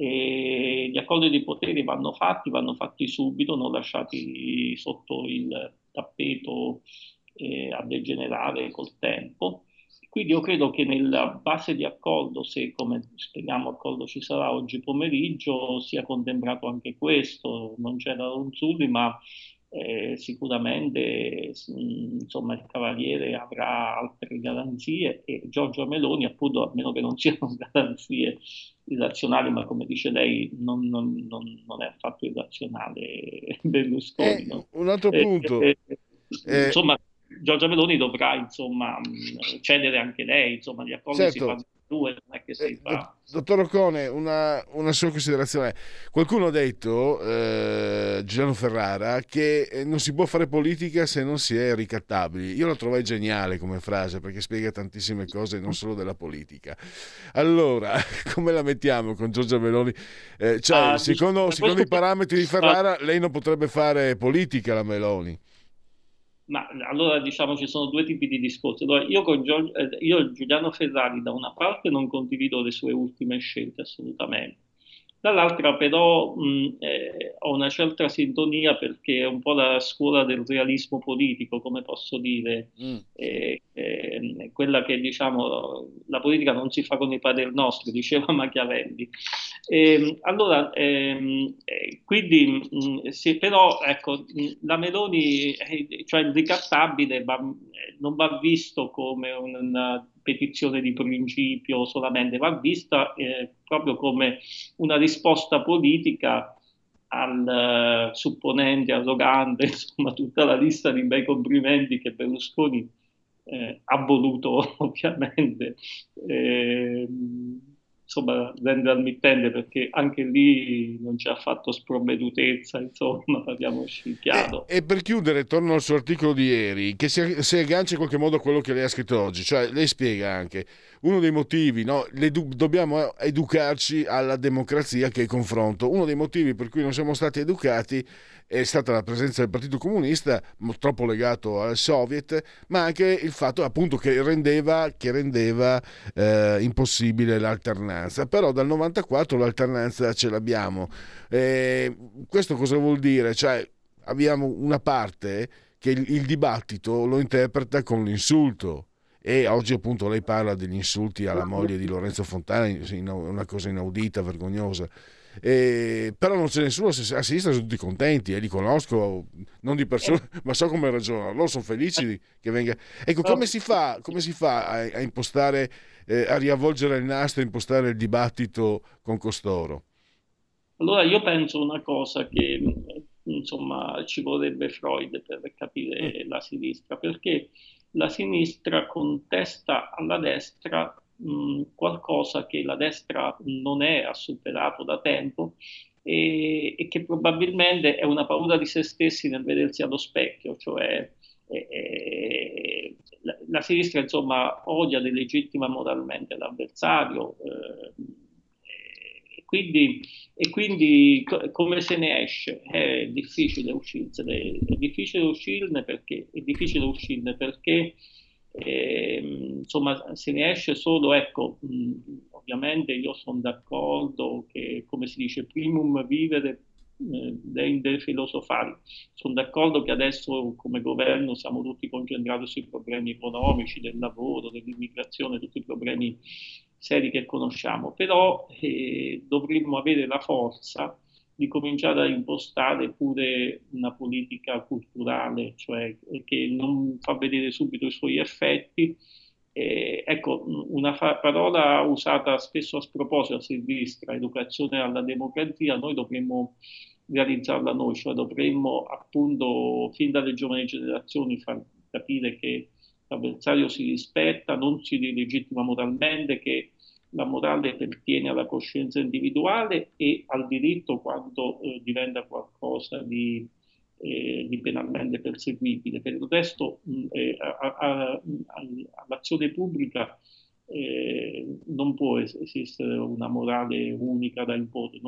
Speaker 5: e gli accordi di potere vanno fatti, vanno fatti subito, non lasciati sotto il tappeto eh, a degenerare col tempo. Quindi io credo che nella base di accordo, se come speriamo accordo ci sarà oggi pomeriggio, sia contemplato anche questo, non c'era Ronzulli, ma eh, sicuramente insomma, il Cavaliere avrà altre garanzie e Giorgio Meloni, appunto, a meno che non (laughs) siano garanzie irrazionali, ma come dice lei, non, non, non, non è affatto irrazionale (laughs) Berlusconi.
Speaker 1: Eh, no? Un altro eh, punto. Eh,
Speaker 5: eh, insomma, Giorgia Meloni dovrà insomma, cedere anche lei, insomma, gli accordi certo. si fanno due, non è che si eh, fa.
Speaker 1: Dottor Occone, una, una, sua considerazione. Qualcuno ha detto, eh, Giuliano Ferrara, che eh, non si può fare politica se non si è ricattabili. Io la trovai geniale come frase perché spiega tantissime cose, non solo della politica. Allora, (laughs) come la mettiamo con Giorgia Meloni? Eh, cioè, ah, secondo, secondo i parametri di Ferrara, lei non potrebbe fare politica la Meloni.
Speaker 5: Ma allora diciamo ci sono due tipi di discorsi. Allora, io, con Giorgio, eh, io Giuliano Ferrari da una parte non condivido le sue ultime scelte assolutamente, Dall'altra però mh, eh, ho una certa sintonia perché è un po' la scuola del realismo politico, come posso dire, mm. eh, eh, quella che diciamo la politica non si fa con i padri nostri, (laughs) diceva Machiavelli. Ehm, allora, ehm, eh, quindi, sì, però ecco, la Meloni, eh, cioè il ricattabile, va, non va visto come una petizione di principio solamente, va vista eh, proprio come una risposta politica al supponente, arrogante, (laughs) insomma tutta la lista di bei complimenti che Berlusconi eh, ha voluto (laughs) ovviamente eh, insomma, vendere al mittente perché anche lì non c'è affatto sprovvedutezza, insomma, (laughs) parliamoci chiaro.
Speaker 1: E, e, per chiudere, torno al suo articolo di ieri, che si, si, aggancia in qualche modo a quello che lei ha scritto oggi, cioè lei spiega anche uno dei motivi, no, dobbiamo educarci alla democrazia che è il confronto, uno dei motivi per cui non siamo stati educati è stata la presenza del Partito Comunista, troppo legato al Soviet, ma anche il fatto appunto che rendeva, che rendeva eh, impossibile l'alternanza. Però dal 94 l'alternanza ce l'abbiamo. Eh, questo cosa vuol dire? Cioè abbiamo una parte che il, il dibattito lo interpreta con l'insulto e oggi appunto lei parla degli insulti alla moglie di Lorenzo Fontana, una cosa inaudita, vergognosa. Eh, però non c'è nessuno a sinistra sono tutti contenti e eh, li conosco non di persone eh. (laughs) ma so come ragionano loro sono felici (laughs) che venga ecco come si fa, come si fa a, a impostare eh, a riavvolgere il nastro e impostare il dibattito con costoro
Speaker 5: allora io penso una cosa che insomma ci vorrebbe Freud per capire mm. la sinistra perché la sinistra contesta alla destra mh, qualcosa che la destra non è, ha superato da tempo e, e, che probabilmente è una paura di se stessi nel vedersi allo specchio, cioè eh, eh, la, la, sinistra insomma odia, delegittima moralmente l'avversario. Eh, e quindi, e quindi come se ne esce? È difficile uscirsene, è difficile uscirne perché, è difficile uscirne perché eh, insomma, se ne esce solo, ecco, mh, ovviamente io sono d'accordo che, come si dice, primum vivere eh, dende filosofare. Sono d'accordo che adesso come governo siamo tutti concentrati sui problemi economici, del lavoro, dell'immigrazione, tutti i problemi seri che conosciamo, però eh, dovremmo avere la forza di cominciare a impostare pure una politica culturale, cioè che non fa vedere subito i suoi effetti. Eh, ecco, una fa- parola usata spesso a sproposito a sinistra, educazione alla democrazia, noi dovremmo realizzarla noi, cioè dovremmo appunto fin dalle giovani generazioni far capire che l'avversario si rispetta, non si rilegittima moralmente, che la morale pertiene alla coscienza individuale e al diritto quando eh, diventa qualcosa di, eh, di, penalmente perseguibile. Per il resto mh, eh, a, a, all'azione pubblica eh, non può esistere una morale unica da imporre,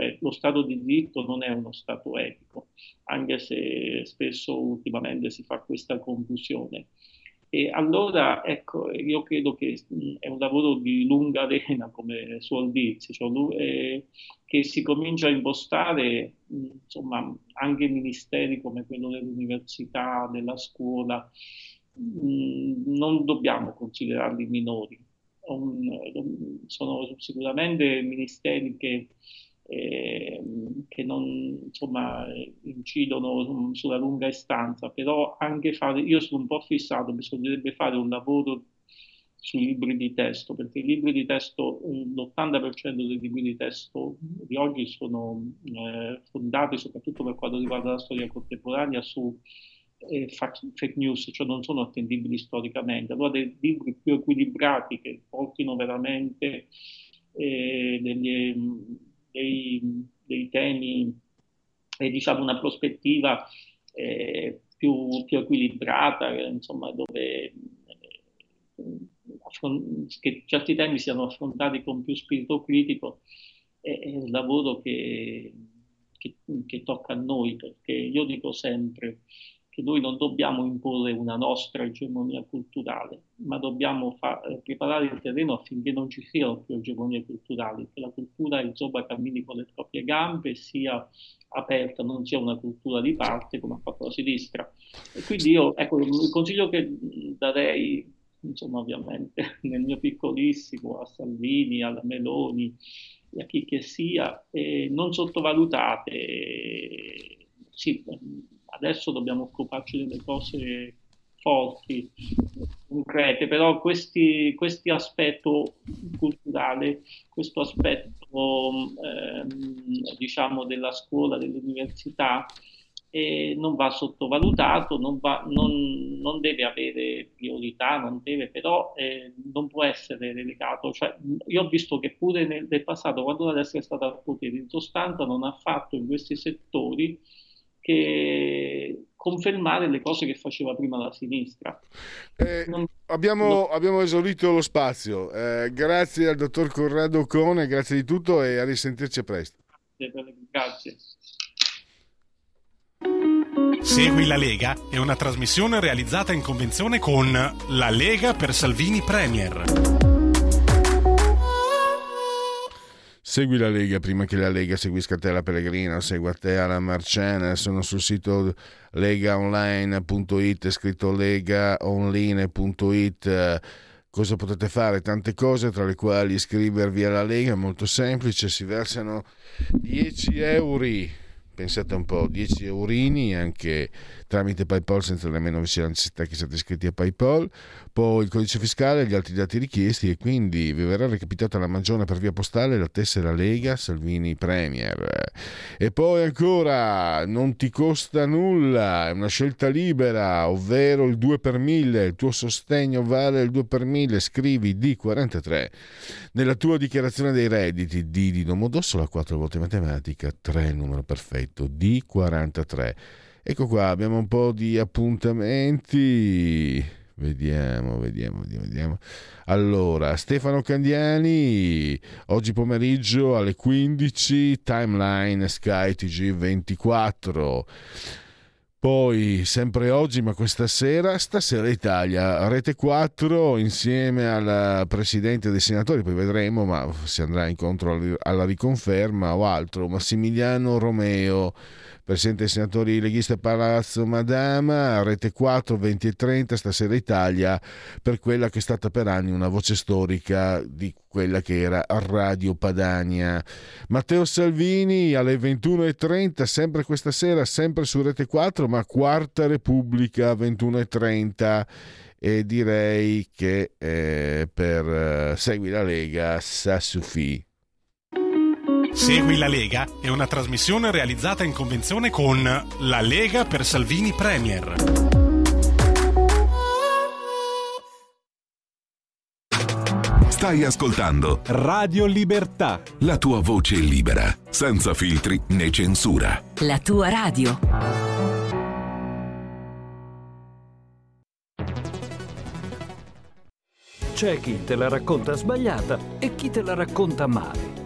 Speaker 5: etico. Lo Stato di diritto non è uno Stato etico, anche se spesso ultimamente si fa questa confusione. E allora, ecco, io credo che è un lavoro di lunga arena, come suol dirsi, cioè, eh, che si comincia a impostare, insomma, anche ministeri come quello dell'università, della scuola, non dobbiamo considerarli minori. sono sicuramente ministeri che eh, che non insomma, incidono sulla lunga istanza, però anche fare, io sono un po' fissato, bisognerebbe fare un lavoro sui libri di testo, perché i libri di testo, l'80% dei libri di testo di oggi sono eh, fondati, soprattutto per quanto riguarda la storia contemporanea, su eh, fake news, cioè non sono attendibili storicamente. Allora dei libri più equilibrati che portino veramente eh, degli, dei, dei temi e diciamo una prospettiva eh, più, più, equilibrata, insomma, dove eh, che certi temi siano affrontati con più spirito critico, è, è un lavoro che, che, che tocca a noi, perché io dico sempre, che noi non dobbiamo imporre una nostra egemonia culturale, ma dobbiamo fa- eh, preparare il terreno affinché non ci siano più egemonie culturali, che la cultura insomma cammini con le proprie gambe, sia aperta, non sia una cultura di parte come ha fatto la sinistra. E quindi io, ecco, il consiglio che darei, insomma ovviamente (laughs) nel mio piccolissimo, a Salvini, alla Meloni, a chi che sia, eh, non sottovalutate, sì, adesso dobbiamo occuparci delle cose forti, concrete, però questi, questi aspetto culturale, questo aspetto ehm, diciamo della scuola, dell'università, e non va sottovalutato, non, va, non, non, deve avere priorità, non deve, però eh, non può essere relegato. Cioè, io ho visto che pure nel, nel, passato, quando la destra è stata al potere, in sostanza non ha fatto in questi settori che confermare le cose che faceva prima la sinistra.
Speaker 1: Eh, non, abbiamo, abbiamo, esaurito lo spazio. Eh, grazie al dottor Corrado Cone, grazie di tutto e a risentirci presto.
Speaker 5: Grazie.
Speaker 4: Segui la Lega è una trasmissione realizzata in convenzione con La Lega per Salvini Premier.
Speaker 1: Segui la Lega prima che la Lega seguisca te la Pellegrina, segua te alla Marcena, sono sul sito legaonline.it, scritto legaonline.it. Cosa potete fare? Tante cose, tra le quali iscrivervi alla Lega, molto semplice, si versano 10 euro pensate un po', 10 eurini anche tramite PayPal senza nemmeno vi sia la necessità che siate iscritti a PayPal, poi il codice fiscale e gli altri dati richiesti e quindi vi verrà recapitata la magione per via postale la tessera Lega Salvini Premier. E poi ancora non ti costa nulla, è una scelta libera, ovvero il 2 per 1000, il tuo sostegno vale il 2 per 1000, scrivi D43 nella tua dichiarazione dei redditi D di Domodossola 4 volte matematica, 3 numero perfetto, D43 Ecco qua, abbiamo un po' di appuntamenti. Vediamo, vediamo, vediamo, vediamo. Allora, Stefano Candiani, oggi pomeriggio alle 15, timeline Sky TG24. Poi, sempre oggi, ma questa sera, stasera Italia, Rete 4 insieme al Presidente dei Senatori, poi vedremo, ma si andrà incontro alla riconferma o altro, Massimiliano Romeo Presidente dei senatori leghisti Palazzo Madama, Rete 4, 20 e 30, stasera Italia, per quella che è stata per anni una voce storica di quella che era Radio Padania. Matteo Salvini alle 21.30, sempre questa sera, sempre su Rete 4, ma Quarta Repubblica 21.30 e direi che eh, per eh, Segui la Lega sa.
Speaker 4: Segui la Lega è una trasmissione realizzata in convenzione con La Lega per Salvini Premier.
Speaker 3: Stai ascoltando
Speaker 4: Radio Libertà.
Speaker 3: La tua voce libera, senza filtri né censura.
Speaker 7: La tua radio.
Speaker 8: C'è chi te la racconta sbagliata e chi te la racconta male.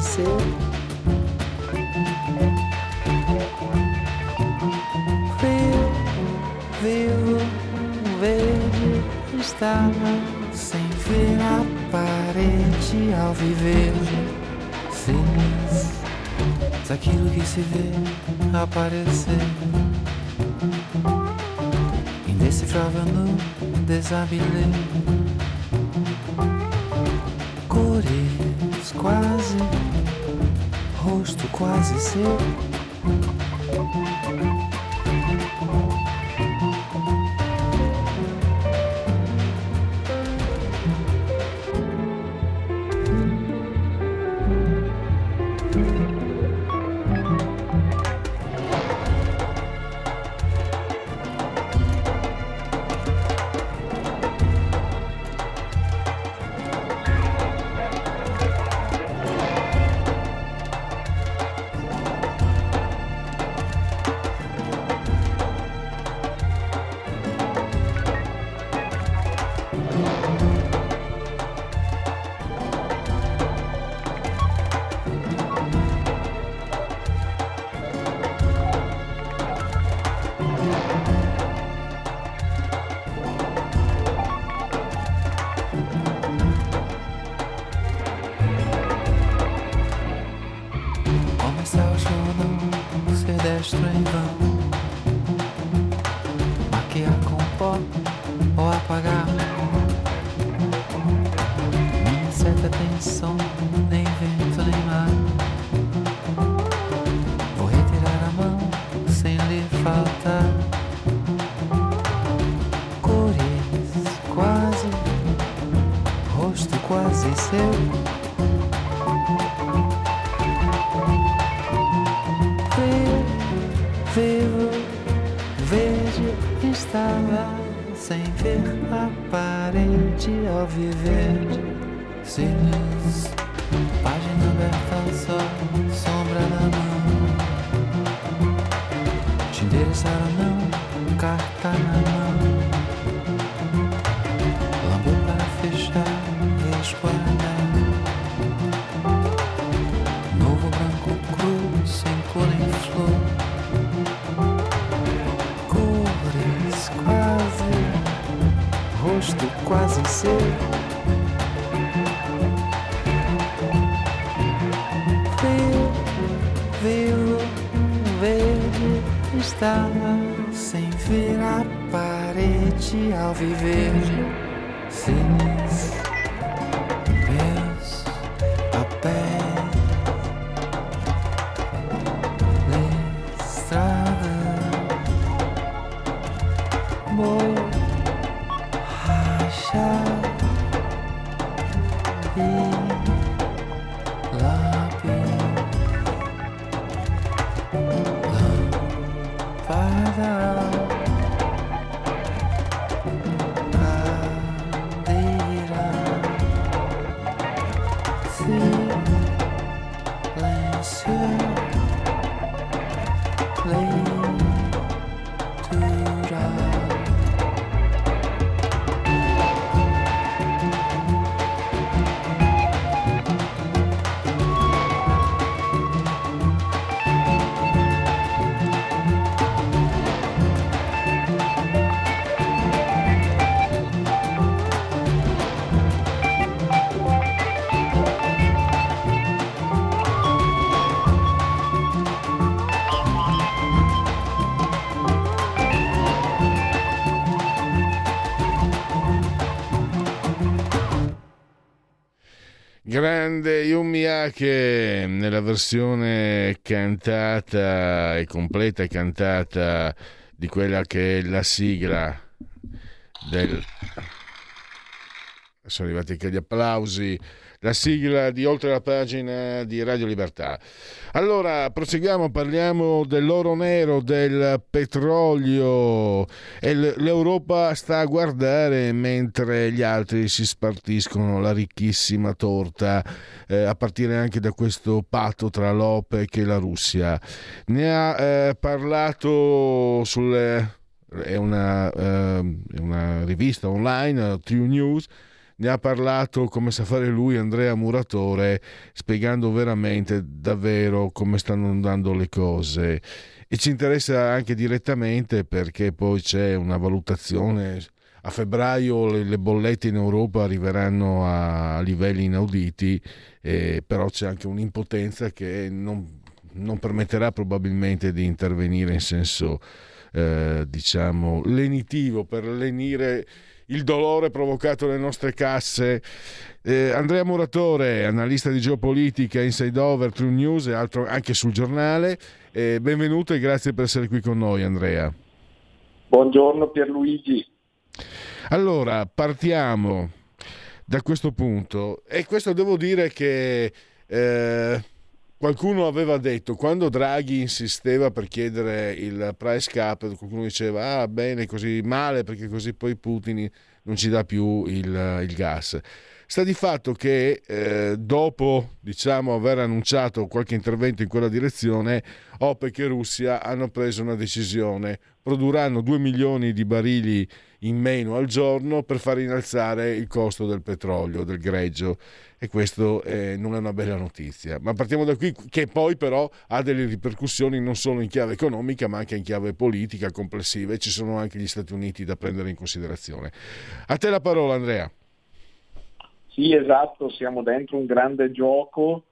Speaker 4: acontecer.
Speaker 7: Frio, vivo, verde, estava sem ver a parede ao viver feliz daquilo que se vê aparecer. Indecifrável no desabilê. Cores quase rosto quase seu. você. Ver, ver, estar sem ver a parede ao viver. Sem
Speaker 1: grande Yumi Ake nella versione cantata e completa cantata di quella che è la sigla del sono arrivati anche gli applausi la sigla di oltre la pagina di Radio Libertà. Allora, proseguiamo, parliamo dell'oro nero, del petrolio e l'Europa sta a guardare mentre gli altri si spartiscono la ricchissima torta, eh, a partire anche da questo patto tra l'OPEC e la Russia. Ne ha eh, parlato sulle... È una, eh, una rivista online, True News, ne ha parlato come sa fare lui Andrea Muratore, spiegando veramente davvero come stanno andando le cose. E ci interessa anche direttamente perché poi c'è una valutazione a febbraio le, le, bollette in Europa arriveranno a livelli inauditi, eh, però c'è anche un'impotenza che non, non, permetterà probabilmente di intervenire in senso eh, diciamo lenitivo per lenire il dolore provocato dalle nostre casse. Eh, Andrea Muratore, analista di geopolitica, Inside Over, True News e altro anche sul giornale. Eh, benvenuto e grazie per essere qui con noi, Andrea.
Speaker 9: Buongiorno Pierluigi.
Speaker 1: Allora, partiamo da questo punto e questo devo dire che eh, qualcuno aveva detto quando Draghi insisteva per chiedere il price cap, qualcuno diceva ah bene così male perché così poi Putin non ci dà più il, il gas. Sta di fatto che eh, dopo diciamo, aver annunciato qualche intervento in quella direzione, OPEC e Russia hanno preso una decisione. Produrranno 2 milioni di barili in meno al giorno per far innalzare il costo del petrolio, del greggio e questo eh, non è una bella notizia. Ma partiamo da qui che poi però ha delle ripercussioni non solo in chiave economica ma anche in chiave politica complessiva e ci sono anche gli Stati Uniti da prendere in considerazione. A te la parola Andrea.
Speaker 9: Sì, esatto, siamo dentro un grande gioco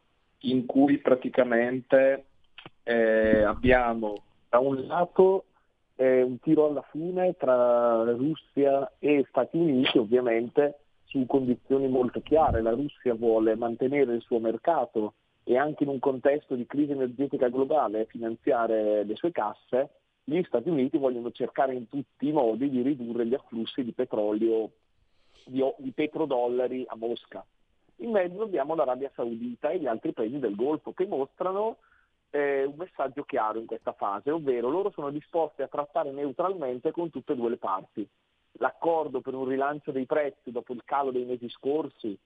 Speaker 9: in cui praticamente eh, abbiamo da un lato eh, un tiro alla fine tra Russia e Stati Uniti, ovviamente su condizioni molto chiare. La Russia vuole mantenere il suo mercato e anche in un contesto di crisi energetica globale finanziare le sue casse, gli Stati Uniti vogliono cercare in tutti i modi di ridurre gli afflussi di petrolio, di, di petrodollari a Mosca. In mezzo abbiamo l'Arabia Saudita e gli altri paesi del Golfo che mostrano eh, un messaggio chiaro in questa fase, ovvero loro sono disposti a trattare neutralmente con tutte e due le parti l'accordo per un rilancio dei prezzi dopo il calo dei mesi scorsi,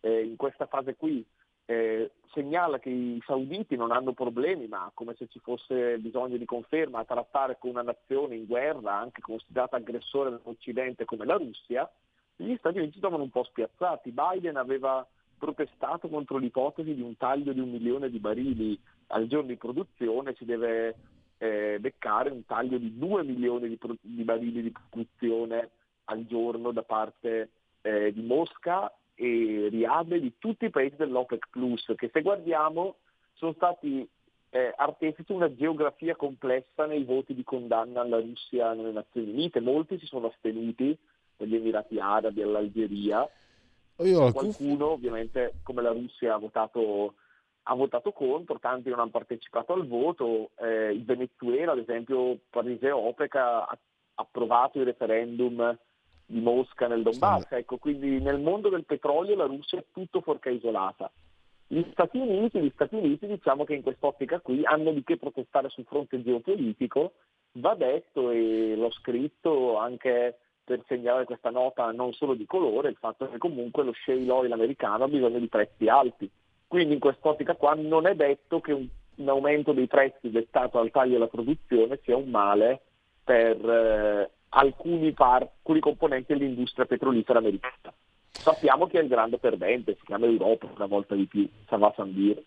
Speaker 9: eh, in questa fase qui, eh, segnala che i sauditi non hanno problemi, ma come se ci fosse bisogno di conferma a trattare con una nazione in guerra, anche considerata aggressore dell'Occidente come la Russia, gli Stati Uniti stavano un po' spiazzati. Biden aveva protestato contro l'ipotesi di un taglio di un milione di barili al giorno di produzione, si deve eh, beccare un taglio di due milioni di, pro- di barili di produzione al giorno da parte eh, di Mosca e Riyadh e di tutti i paesi dell'OPEC Plus, che se guardiamo sono stati eh, artefici una geografia complessa nei voti di condanna alla Russia nelle Nazioni Unite. Molti si sono astenuti, dagli Emirati Arabi all'Algeria. Qualcuno ovviamente come la Russia ha votato, ha votato contro, tanti non hanno partecipato al voto. Eh, il Venezuela, ad esempio, Paese OPEC ha approvato il referendum di Mosca nel Donbass. Sì. Ecco, quindi nel mondo del petrolio la Russia è tutto fuorché isolata. Gli Stati Uniti, gli Stati Uniti diciamo che in quest'ottica qui hanno di che protestare sul fronte geopolitico, va detto e l'ho scritto anche per segnalare questa nota non solo di colore, il fatto che comunque lo shale oil americano ha bisogno di prezzi alti. Quindi in quest'ottica qua non è detto che un, un aumento dei prezzi dettato al taglio della produzione sia un male per eh, alcuni, par- alcuni componenti dell'industria petrolifera americana. Sappiamo che è il grande perdente, si chiama Europa una volta di più, ça va sans dire.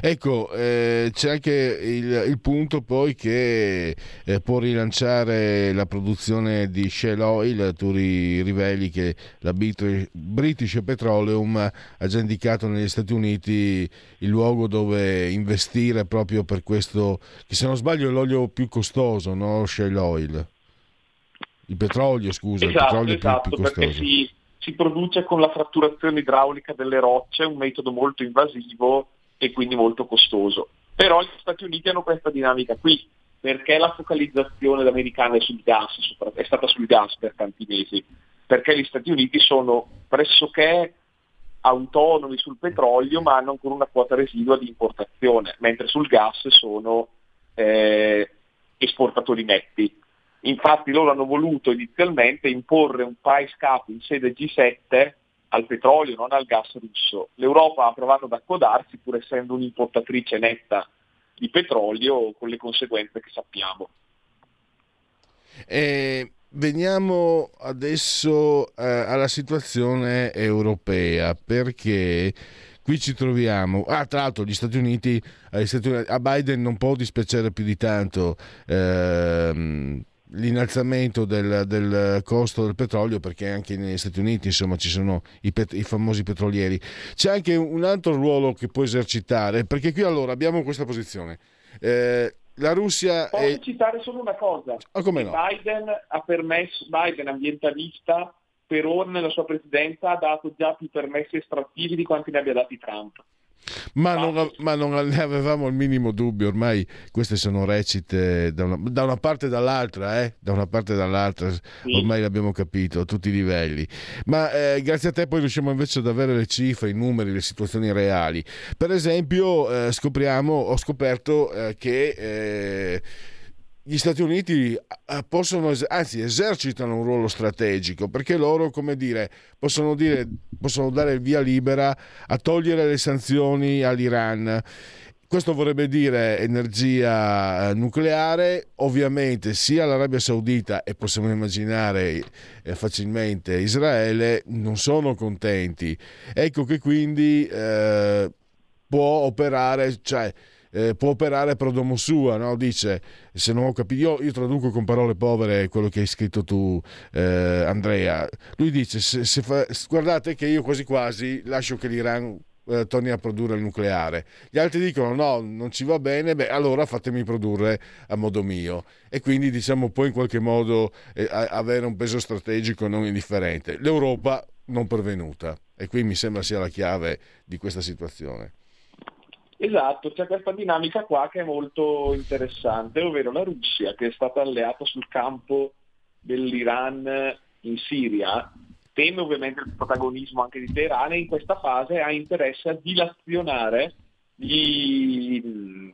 Speaker 1: Ecco, eh, c'è anche il, il, punto poi che eh, può rilanciare la produzione di Shell Oil, tu ri, riveli che la British Petroleum ha già indicato negli Stati Uniti il luogo dove investire proprio per questo, che se non sbaglio è l'olio più costoso, no? Shell Oil. Il petrolio, scusa,
Speaker 9: esatto,
Speaker 1: il petrolio
Speaker 9: esatto,
Speaker 1: più, più
Speaker 9: perché si, si, produce con la fratturazione idraulica delle rocce, un metodo molto invasivo e quindi molto costoso. Però gli Stati Uniti hanno questa dinamica qui, perché la focalizzazione americana è sul gas, è stata sul gas per tanti mesi, perché gli Stati Uniti sono pressoché autonomi sul petrolio ma hanno ancora una quota residua di importazione, mentre sul gas sono eh, esportatori netti. Infatti loro hanno voluto inizialmente imporre un price cap in sede G7 al petrolio, non al gas russo. L'Europa ha provato ad accodarsi pur essendo un'importatrice netta di petrolio con le conseguenze che sappiamo.
Speaker 1: Eh, veniamo adesso eh, alla situazione europea perché qui ci troviamo. Ah, tra l'altro, gli Stati Uniti, eh, Stati Uniti a Biden non può dispiacere più di tanto. Ehm, l'innalzamento del, del, costo del petrolio perché anche negli Stati Uniti insomma ci sono i, pet- i, famosi petrolieri. C'è anche un altro ruolo che può esercitare perché qui allora abbiamo questa posizione. Eh, la Russia
Speaker 9: posso
Speaker 1: è...
Speaker 9: citare solo una cosa?
Speaker 1: Come no?
Speaker 9: Biden ha permesso Biden ambientalista per ora nella sua presidenza ha dato già più permessi estrattivi di quanti ne abbia dati Trump
Speaker 1: ma non, ma non, (laughs) ne avevamo il minimo dubbio, ormai queste sono recite da una, da una parte e dall'altra, eh? da una parte e dall'altra, sì. ormai l'abbiamo capito a tutti i livelli. Ma eh, grazie a te poi riusciamo invece ad avere le cifre, i numeri, le situazioni reali. Per esempio, eh, scopriamo, ho scoperto eh, che eh, gli Stati Uniti eh, possono, anzi esercitano un ruolo strategico perché loro, come dire, possono, dire, possono dare via libera a togliere le sanzioni all'Iran. Questo vorrebbe dire energia eh, nucleare, ovviamente sia l'Arabia Saudita e possiamo immaginare eh, facilmente Israele non sono contenti. Ecco che quindi eh, può operare, cioè eh, può operare pro domo sua, no? dice, se non ho capito, io, io, traduco con parole povere quello che hai scritto tu eh, Andrea, lui dice, se, se fa, guardate che io quasi quasi lascio che l'Iran eh, torni a produrre il nucleare. Gli altri dicono no, non ci va bene, beh allora fatemi produrre a modo mio. E quindi diciamo può in qualche modo eh, avere un peso strategico non indifferente. L'Europa non pervenuta e qui mi sembra sia la chiave di questa situazione.
Speaker 9: Esatto, c'è questa dinamica qua che è molto interessante, ovvero la Russia che è stata alleata sul campo dell'Iran in Siria, teme ovviamente il protagonismo anche di Teheran e in questa fase ha interesse a dilazionare gli,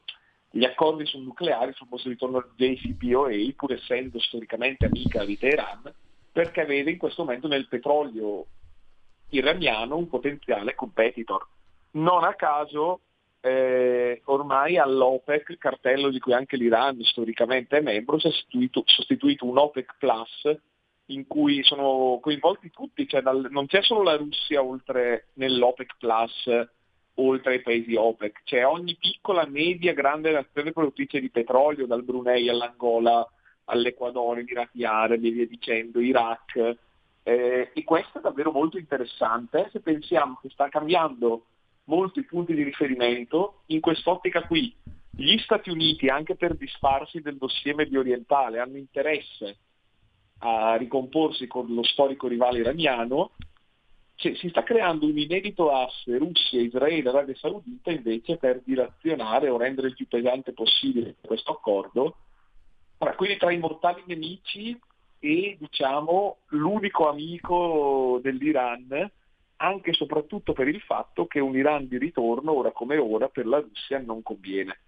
Speaker 9: gli accordi sul nucleare, sul posto ritorno al JCPOA, pur essendo storicamente amica di Teheran, perché vede in questo momento nel petrolio iraniano un potenziale competitor. Non a caso eh, ormai all'OPEC, cartello di cui anche l'Iran storicamente è membro, si è sostituito, sostituito un OPEC Plus in cui sono coinvolti tutti, cioè dal, non c'è solo la Russia oltre nell'OPEC Plus, oltre ai paesi OPEC, c'è ogni piccola, media, grande nazione produttrice di petrolio, dal Brunei all'Angola, all'Ecuador, Emirati Arabi via dicendo, Iraq. Eh, e questo è davvero molto interessante se pensiamo che sta cambiando molti punti di riferimento. In quest'ottica qui gli Stati Uniti, anche per disfarsi del dossier medio orientale, hanno interesse a ricomporsi con lo storico rivale iraniano, cioè, si sta creando un inedito asse Russia, Israele, Arabia Saudita invece per dilazionare o rendere il più pesante possibile questo accordo, tra, quindi tra i mortali nemici e diciamo l'unico amico dell'Iran anche e soprattutto per il fatto che un Iran di ritorno, ora come ora, per la Russia non conviene.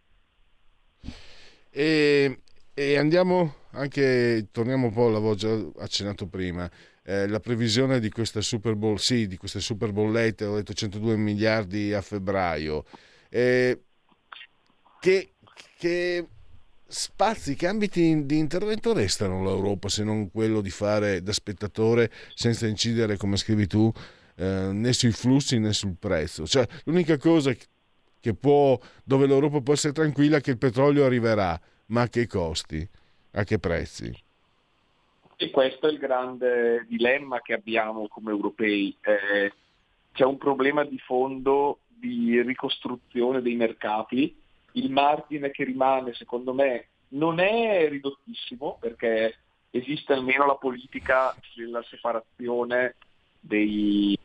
Speaker 1: E, e andiamo anche, torniamo un po', l'avevo già accennato prima, eh, la previsione di questa Super Bowl, sì, di queste Super Bollette, ho detto 102 miliardi a febbraio. Eh, che, che spazi, che ambiti di intervento restano l'Europa se non quello di fare da spettatore senza incidere, come scrivi tu, eh, né sui flussi né sul prezzo. Cioè, l'unica cosa che può, dove l'Europa può essere tranquilla è che il petrolio arriverà, ma a che costi, a che prezzi.
Speaker 9: E questo è il grande dilemma che abbiamo come europei. Eh, c'è un problema di fondo di ricostruzione dei mercati. Il margine che rimane, secondo me, non è ridottissimo perché esiste almeno la politica della separazione dei,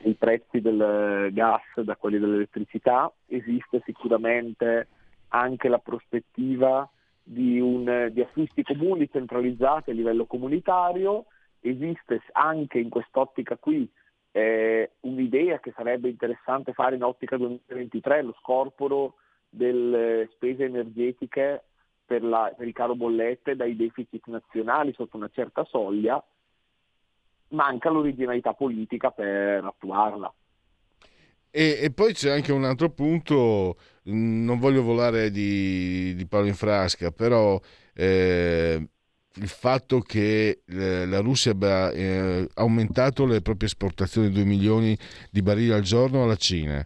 Speaker 9: dei prezzi del gas da quelli dell'elettricità, esiste sicuramente anche la prospettiva di, un, di acquisti comuni centralizzati a livello comunitario, esiste anche in quest'ottica qui eh, un'idea che sarebbe interessante fare in ottica 2023, lo scorporo delle spese energetiche per, la, per il caro bollette dai deficit nazionali sotto una certa soglia, manca l'originalità politica per attuarla.
Speaker 1: E, e, poi c'è anche un altro punto, non voglio volare di, di palo in frasca, però eh, il fatto che eh, la Russia abbia eh, aumentato le proprie esportazioni di 2 milioni di barili al giorno alla Cina,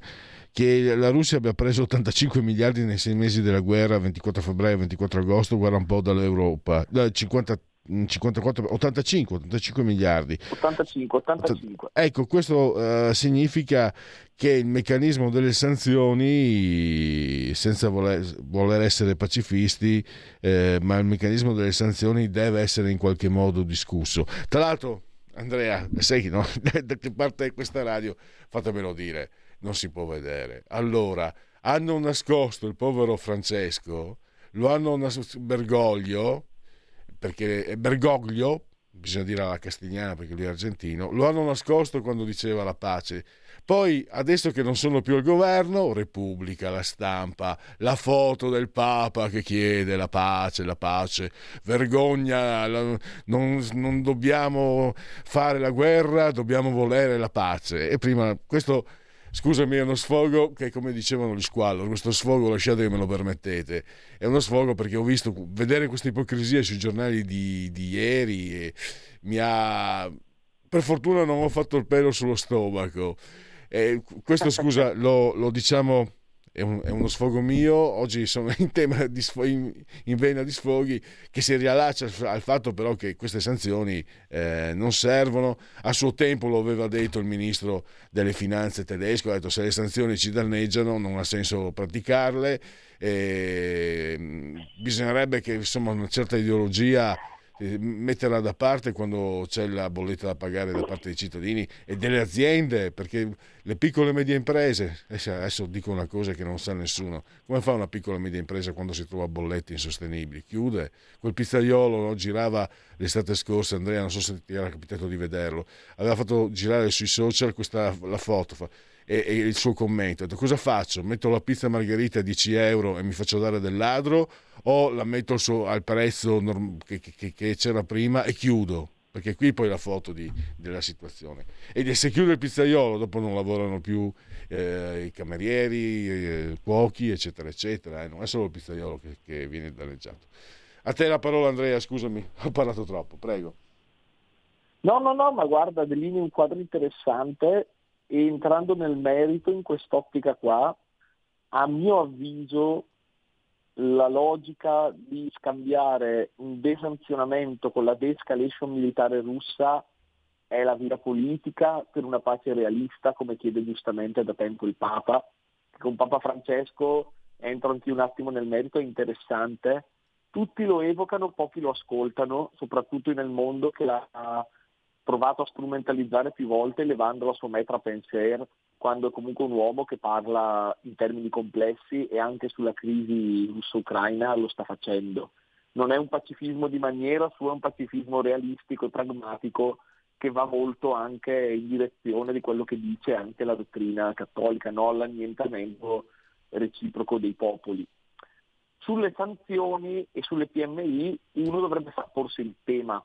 Speaker 1: che la Russia abbia preso 85 miliardi nei sei mesi della guerra, 24 febbraio e 24 agosto, guarda un po' dall'Europa, 50 54, 85, 85 miliardi.
Speaker 9: 85, 85.
Speaker 1: Ecco, questo eh, significa che il meccanismo delle sanzioni, senza voler, voler essere pacifisti, eh, ma il meccanismo delle sanzioni deve essere in qualche modo discusso. Tra l'altro, Andrea, sai no? (laughs) da che parte è questa radio? Fatemelo dire, non si può vedere. Allora, hanno nascosto il povero Francesco, lo hanno nascosto Bergoglio, perché Bergoglio, bisogna dire alla castigliana perché lui è argentino, lo hanno nascosto quando diceva la pace. Poi, adesso che non sono più al governo, Repubblica, la stampa, la foto del Papa che chiede la pace, la pace, vergogna, la, non, non dobbiamo fare la guerra, dobbiamo volere la pace. E prima questo scusami, è uno sfogo che, come dicevano gli squallor, questo sfogo lasciate che me lo permettete, è uno sfogo perché ho visto vedere questa ipocrisia sui giornali di, di ieri e mi ha... Per fortuna non ho fatto il pelo sullo stomaco. E questo, scusa, lo, lo diciamo è, un, è, uno sfogo mio, oggi sono (laughs) in tema di sfo- in, in, vena di sfoghi che si riallaccia al fatto però che queste sanzioni eh, non servono. A suo tempo lo aveva detto il ministro delle finanze tedesco, ha detto se le sanzioni ci danneggiano non ha senso praticarle, e, bisognerebbe che insomma una certa ideologia metterla da parte quando c'è la bolletta da pagare da parte dei cittadini e delle aziende, perché le piccole e medie imprese, adesso dico una cosa che non sa nessuno, come fa una piccola e media impresa quando si trova bollette insostenibili? Chiude. Quel pizzaiolo no, girava l'estate scorsa, Andrea, non so se ti era capitato di vederlo, aveva fatto girare sui social questa, la foto, e, e il suo commento. Cosa faccio? Metto la pizza margherita a 10 euro e mi faccio dare del ladro o la metto al prezzo che, che, che, c'era prima e chiudo? Perché qui poi la foto di, della situazione. E se chiude il pizzaiolo, dopo non lavorano più eh, i camerieri, i cuochi, eccetera, eccetera. Eh. Non è solo il pizzaiolo che, che viene danneggiato. A te la parola Andrea, scusami, (laughs) ho parlato troppo, prego.
Speaker 9: No, no, no, ma guarda, delinei un quadro interessante e entrando nel merito in quest'ottica qua, a mio avviso la logica di scambiare un desanzionamento con la de-escalation militare russa è la via politica per una pace realista, come chiede giustamente da tempo il Papa. Con Papa Francesco entro anche un attimo nel merito, è interessante. Tutti lo evocano, pochi lo ascoltano, soprattutto nel mondo che la provato a strumentalizzare più volte levando la sua metra pensier quando è comunque un uomo che parla in termini complessi e anche sulla crisi russo-ucraina lo sta facendo. Non è un pacifismo di maniera, suo è un pacifismo realistico e pragmatico che va molto anche in direzione di quello che dice anche la dottrina cattolica, no all'annientamento reciproco dei popoli. Sulle sanzioni e sulle PMI uno dovrebbe porsi il tema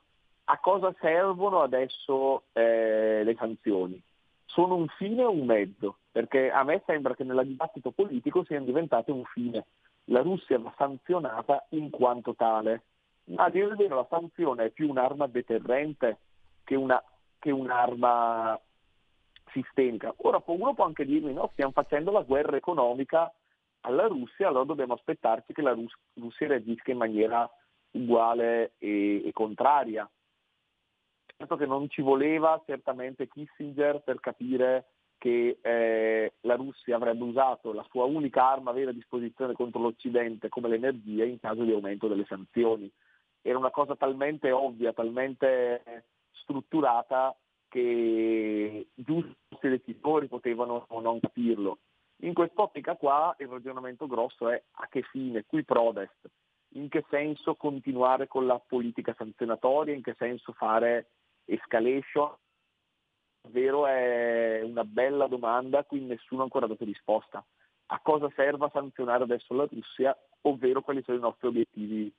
Speaker 9: a cosa servono adesso eh, le sanzioni? Sono un fine o un mezzo? Perché a me sembra che nel dibattito politico siano diventate un fine. La Russia va sanzionata in quanto tale. Ma a dire il vero la sanzione è più un'arma deterrente che, una, che un'arma sistemica. Ora uno può anche dirmi no, stiamo facendo la guerra economica alla Russia, allora dobbiamo aspettarci che la Rus- Russia reagisca in maniera uguale e, e contraria certo che non ci voleva certamente Kissinger per capire che eh, la Russia avrebbe usato la sua unica arma vera a disposizione contro l'Occidente come l'energia in caso di aumento delle sanzioni. Era una cosa talmente ovvia, talmente strutturata che giusto i decisori potevano non capirlo. In quest'ottica qua il ragionamento grosso è a che fine, qui prodest, in che senso continuare con la politica sanzionatoria, in che senso fare escalation? Davvero è una bella domanda a cui nessuno ha ancora dato risposta. A cosa serva sanzionare adesso la Russia, ovvero quali sono i nostri obiettivi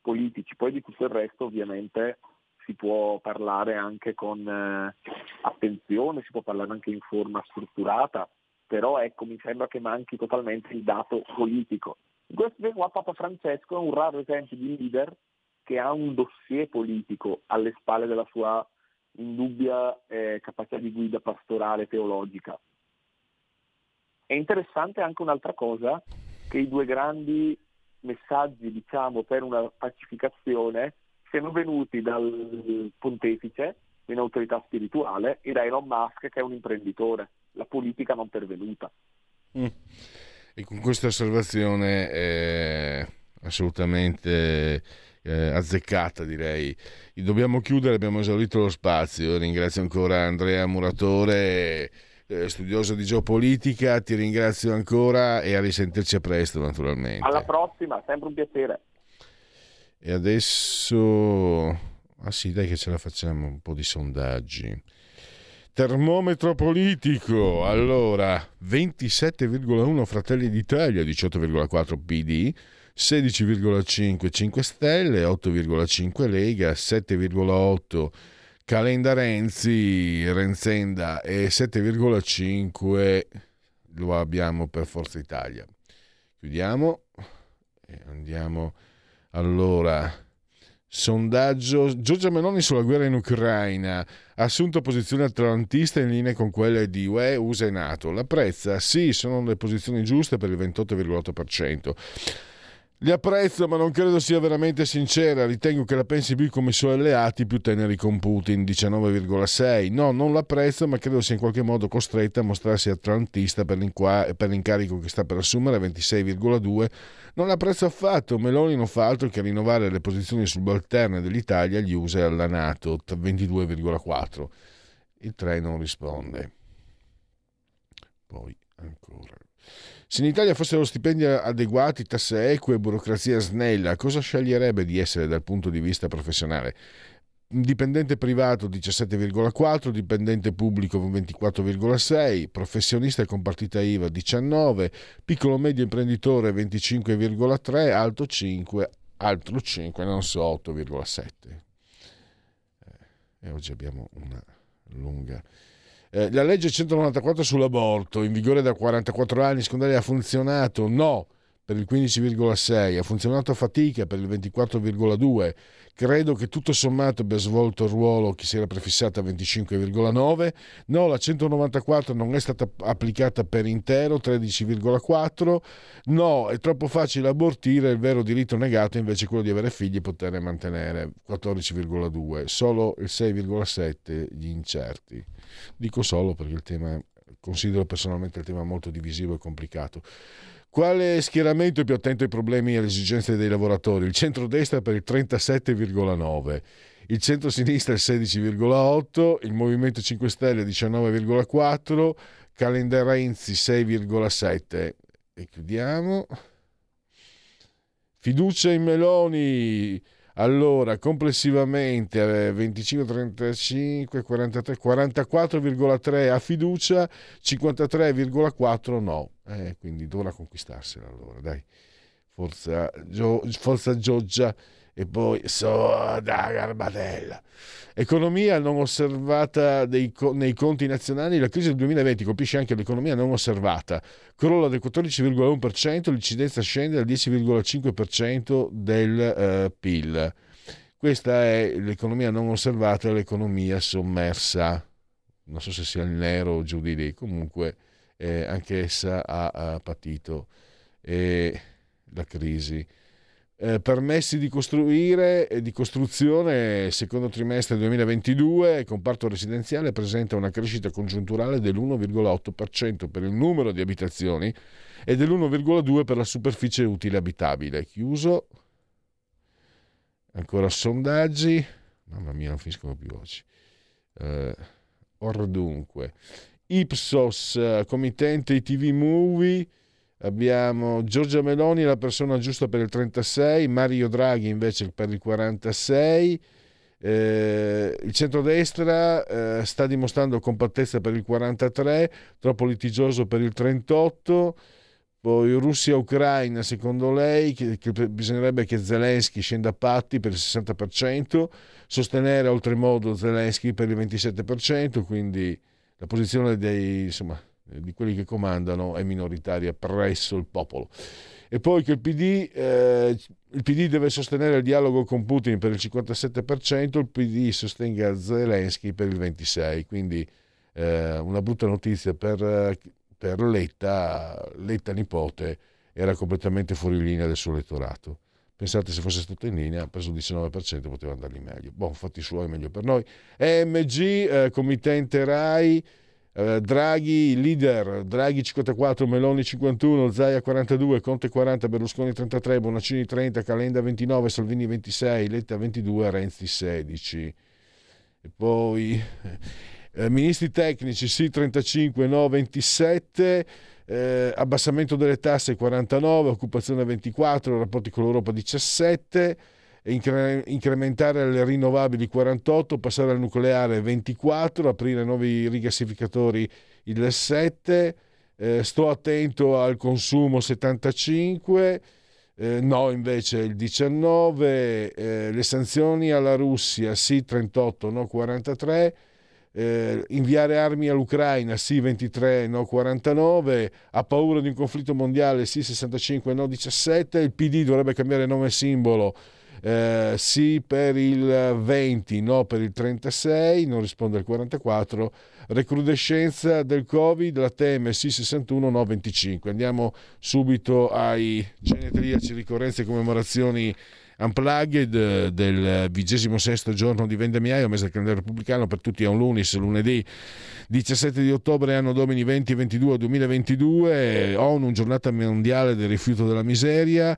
Speaker 9: politici? Poi di tutto il resto ovviamente si può parlare anche con eh, attenzione, si può parlare anche in forma strutturata, però ecco mi sembra che manchi totalmente il dato politico. In questo caso Papa Francesco è un raro esempio di leader che ha un dossier politico alle spalle della sua indubbia eh, capacità di guida pastorale teologica. È interessante anche un'altra cosa, che i due grandi messaggi diciamo, per una pacificazione siano venuti dal pontefice, un'autorità spirituale, e da Elon Musk che è un imprenditore, la politica non pervenuta.
Speaker 1: Mm. E con questa osservazione eh, assolutamente eh, azzeccata direi. Dobbiamo chiudere, abbiamo esaurito lo spazio. Ringrazio ancora Andrea Muratore, eh, studioso di geopolitica, ti ringrazio ancora e a risentirci a presto naturalmente.
Speaker 9: Alla prossima, sempre un piacere.
Speaker 1: E adesso... Ah sì, dai che ce la facciamo, un po' di sondaggi. Termometro politico, allora 27,1 Fratelli d'Italia, 18,4 PD, 16,5 5 Stelle, 8,5 Lega, 7,8 Calenda Renzi, Renzenda e 7,5 lo abbiamo per Forza Italia. Chiudiamo e andiamo allora. Sondaggio Giorgia Meloni sulla guerra in Ucraina ha assunto posizione atlantista in linea con quelle di UE, USA e NATO. La prezza? Sì, sono le posizioni giuste per il 28,8%. Li apprezzo, ma non credo sia veramente sincera. Ritengo che la pensi più come i suoi alleati più teneri con Putin, 19,6. No, non l'apprezzo, ma credo sia in qualche modo costretta a mostrarsi atlantista per, per l'incarico che sta per assumere, 26,2. Non l'apprezzo affatto. Meloni non fa altro che rinnovare le posizioni subalterne dell'Italia agli USA e alla Nato, 22,4. Il 3 non risponde. Poi ancora. Se in Italia fossero stipendi adeguati, tasse eque e burocrazia snella, cosa sceglierebbe di essere dal punto di vista professionale? Dipendente privato 17,4, dipendente pubblico 24,6, professionista con partita IVA 19, piccolo medio imprenditore 25,3, alto 5, altro 5, non so 8,7. Eh, e oggi abbiamo una lunga eh, la legge 194 sull'aborto, in vigore da 44 anni, secondo lei ha funzionato? No, per il 15,6, ha funzionato a fatica per il 24,2. Credo che tutto sommato abbia svolto il ruolo che si era prefissata a 25,9. No, la 194 non è stata applicata per intero, 13,4. No, è troppo facile abortire, il vero diritto negato invece è quello di avere figli e poterne mantenere, 14,2. Solo il 6,7 gli incerti. Dico solo perché il tema, considero personalmente il tema molto divisivo e complicato. Quale schieramento è più attento ai problemi e alle esigenze dei lavoratori? Il centro-destra per il 37,9%, il centro-sinistra il 16,8%, il Movimento 5 Stelle il 19,4%, Calenda Renzi 6,7%. E chiudiamo. Fiducia in Meloni allora, complessivamente 25, 35, 43, 44,3 a fiducia, 53,4 no. Eh, quindi dovrà conquistarsela allora, dai. Forza, Gio, forza Giorgia e poi Soda Garbatella. Economia non osservata dei, nei conti nazionali, la crisi del 2020 colpisce anche l'economia non osservata, crolla del 14,1%, l'incidenza scende al 10,5% del eh, PIL. Questa è l'economia non osservata, l'economia sommersa. Non so se sia il nero o giù di lì, comunque eh, anche essa ha, ha patito eh, la crisi eh, permessi di costruire e di costruzione secondo trimestre 2022 il comparto residenziale presenta una crescita congiunturale dell'1,8% per il numero di abitazioni e dell'1,2% per la superficie utile abitabile. Chiuso. Ancora sondaggi. Mamma mia, non finiscono più oggi. Eh, or dunque. Ipsos, committente TV Movie abbiamo Giorgia Meloni, la persona giusta per il 36, Mario Draghi invece per il 46. Eh, il centrodestra eh, sta dimostrando compattezza per il 43, troppo litigioso per il 38. Poi Russia-Ucraina, secondo lei, che, che bisognerebbe che Zelensky scenda a patti per il 60%, sostenere oltremodo Zelensky per il 27%, quindi la posizione dei, insomma, di quelli che comandano è minoritaria presso il popolo. E poi che il PD, eh, il PD deve sostenere il dialogo con Putin per il 57%, il PD sostenga Zelensky per il 26%, quindi eh, una brutta notizia per, per Letta, Letta nipote era completamente fuori linea del suo elettorato. Pensate se fosse stato in linea, ha preso il 19%, poteva andargli meglio. Boh, fatti suoi, meglio per noi. EMG, eh, committente RAI, eh, Draghi leader, Draghi 54, Meloni 51, Zaia 42, Conte 40, Berlusconi 33, Bonaccini 30, Calenda 29, Salvini 26, Letta 22, Renzi 16. E poi eh, ministri tecnici sì 35, no 27 eh, abbassamento delle tasse 49, occupazione 24, rapporti con l'Europa 17, incre- incrementare le rinnovabili 48, passare al nucleare 24, aprire nuovi rigassificatori il 7, eh, sto attento al consumo 75. Eh, no, invece il 19, eh, le sanzioni alla Russia sì 38, no 43, eh, inviare armi all'Ucraina, sì 23, no 49, ha paura di un conflitto mondiale, sì 65, no 17, il PD dovrebbe cambiare nome e simbolo, eh, sì per il 20, no per il 36, non risponde il 44, recrudescenza del Covid, la teme sì 61, no 25. Andiamo subito ai genetriaci, ricorrenze e commemorazioni Unplugged del vigesimo sesto giorno di vendemmiaio, mese del calendario repubblicano, per tutti è un lunis, lunedì 17 di ottobre, anno domini 2022 2022, ONU, giornata mondiale del rifiuto della miseria,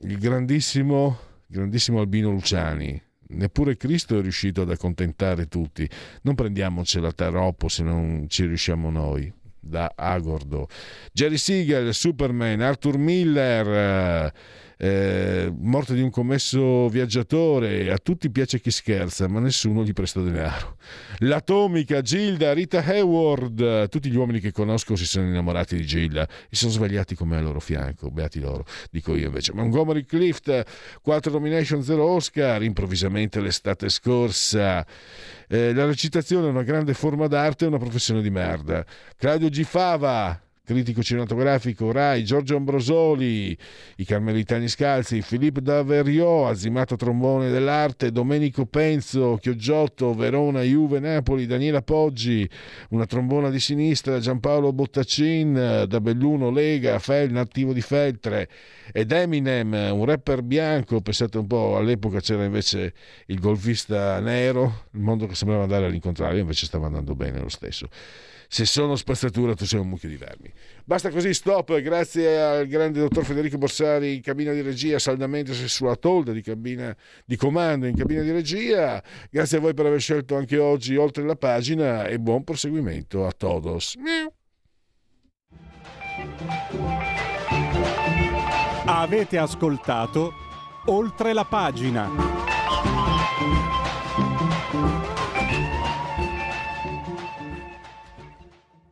Speaker 1: il grandissimo, grandissimo Albino Luciani, neppure Cristo è riuscito ad accontentare tutti, non prendiamocela troppo se non ci riusciamo noi. Da Agordo. Jerry Siegel, Superman, Arthur Miller, eh, morte di un commesso viaggiatore, a tutti piace chi scherza, ma nessuno gli presta denaro. L'atomica, Gilda, Rita Hayward, tutti gli uomini che conosco si sono innamorati di Gilda e sono svegliati come al loro fianco, beati loro, dico io invece. Montgomery Clift, 4 nomination, 0 Oscar, improvvisamente l'estate scorsa. Eh, la recitazione è una grande forma d'arte e una professione di merda. Claudio Gifava, critico cinematografico Rai, Giorgio Ambrosoli, i Carmelitani Scalzi, Filippo D'Averiò, Azimato Trombone dell'Arte, Domenico Penzo, Chioggiotto, Verona, Juve, Napoli, Daniela Poggi, una trombona di sinistra, Giampaolo Bottacin, da Belluno, Lega, Fel, nativo di Feltre, ed Eminem, un rapper bianco, pensate un po', all'epoca c'era invece il golfista nero, il mondo che sembrava andare all'incontrario, invece stava andando bene lo stesso se sono spazzatura tu sei un mucchio di vermi. Basta così, stop, grazie al grande dottor Federico Borsari in cabina di regia, saldamente sulla tolda di, cabina, di comando in cabina di regia, grazie a voi per aver scelto anche oggi oltre la pagina e buon proseguimento a todos.
Speaker 4: Avete ascoltato oltre la pagina.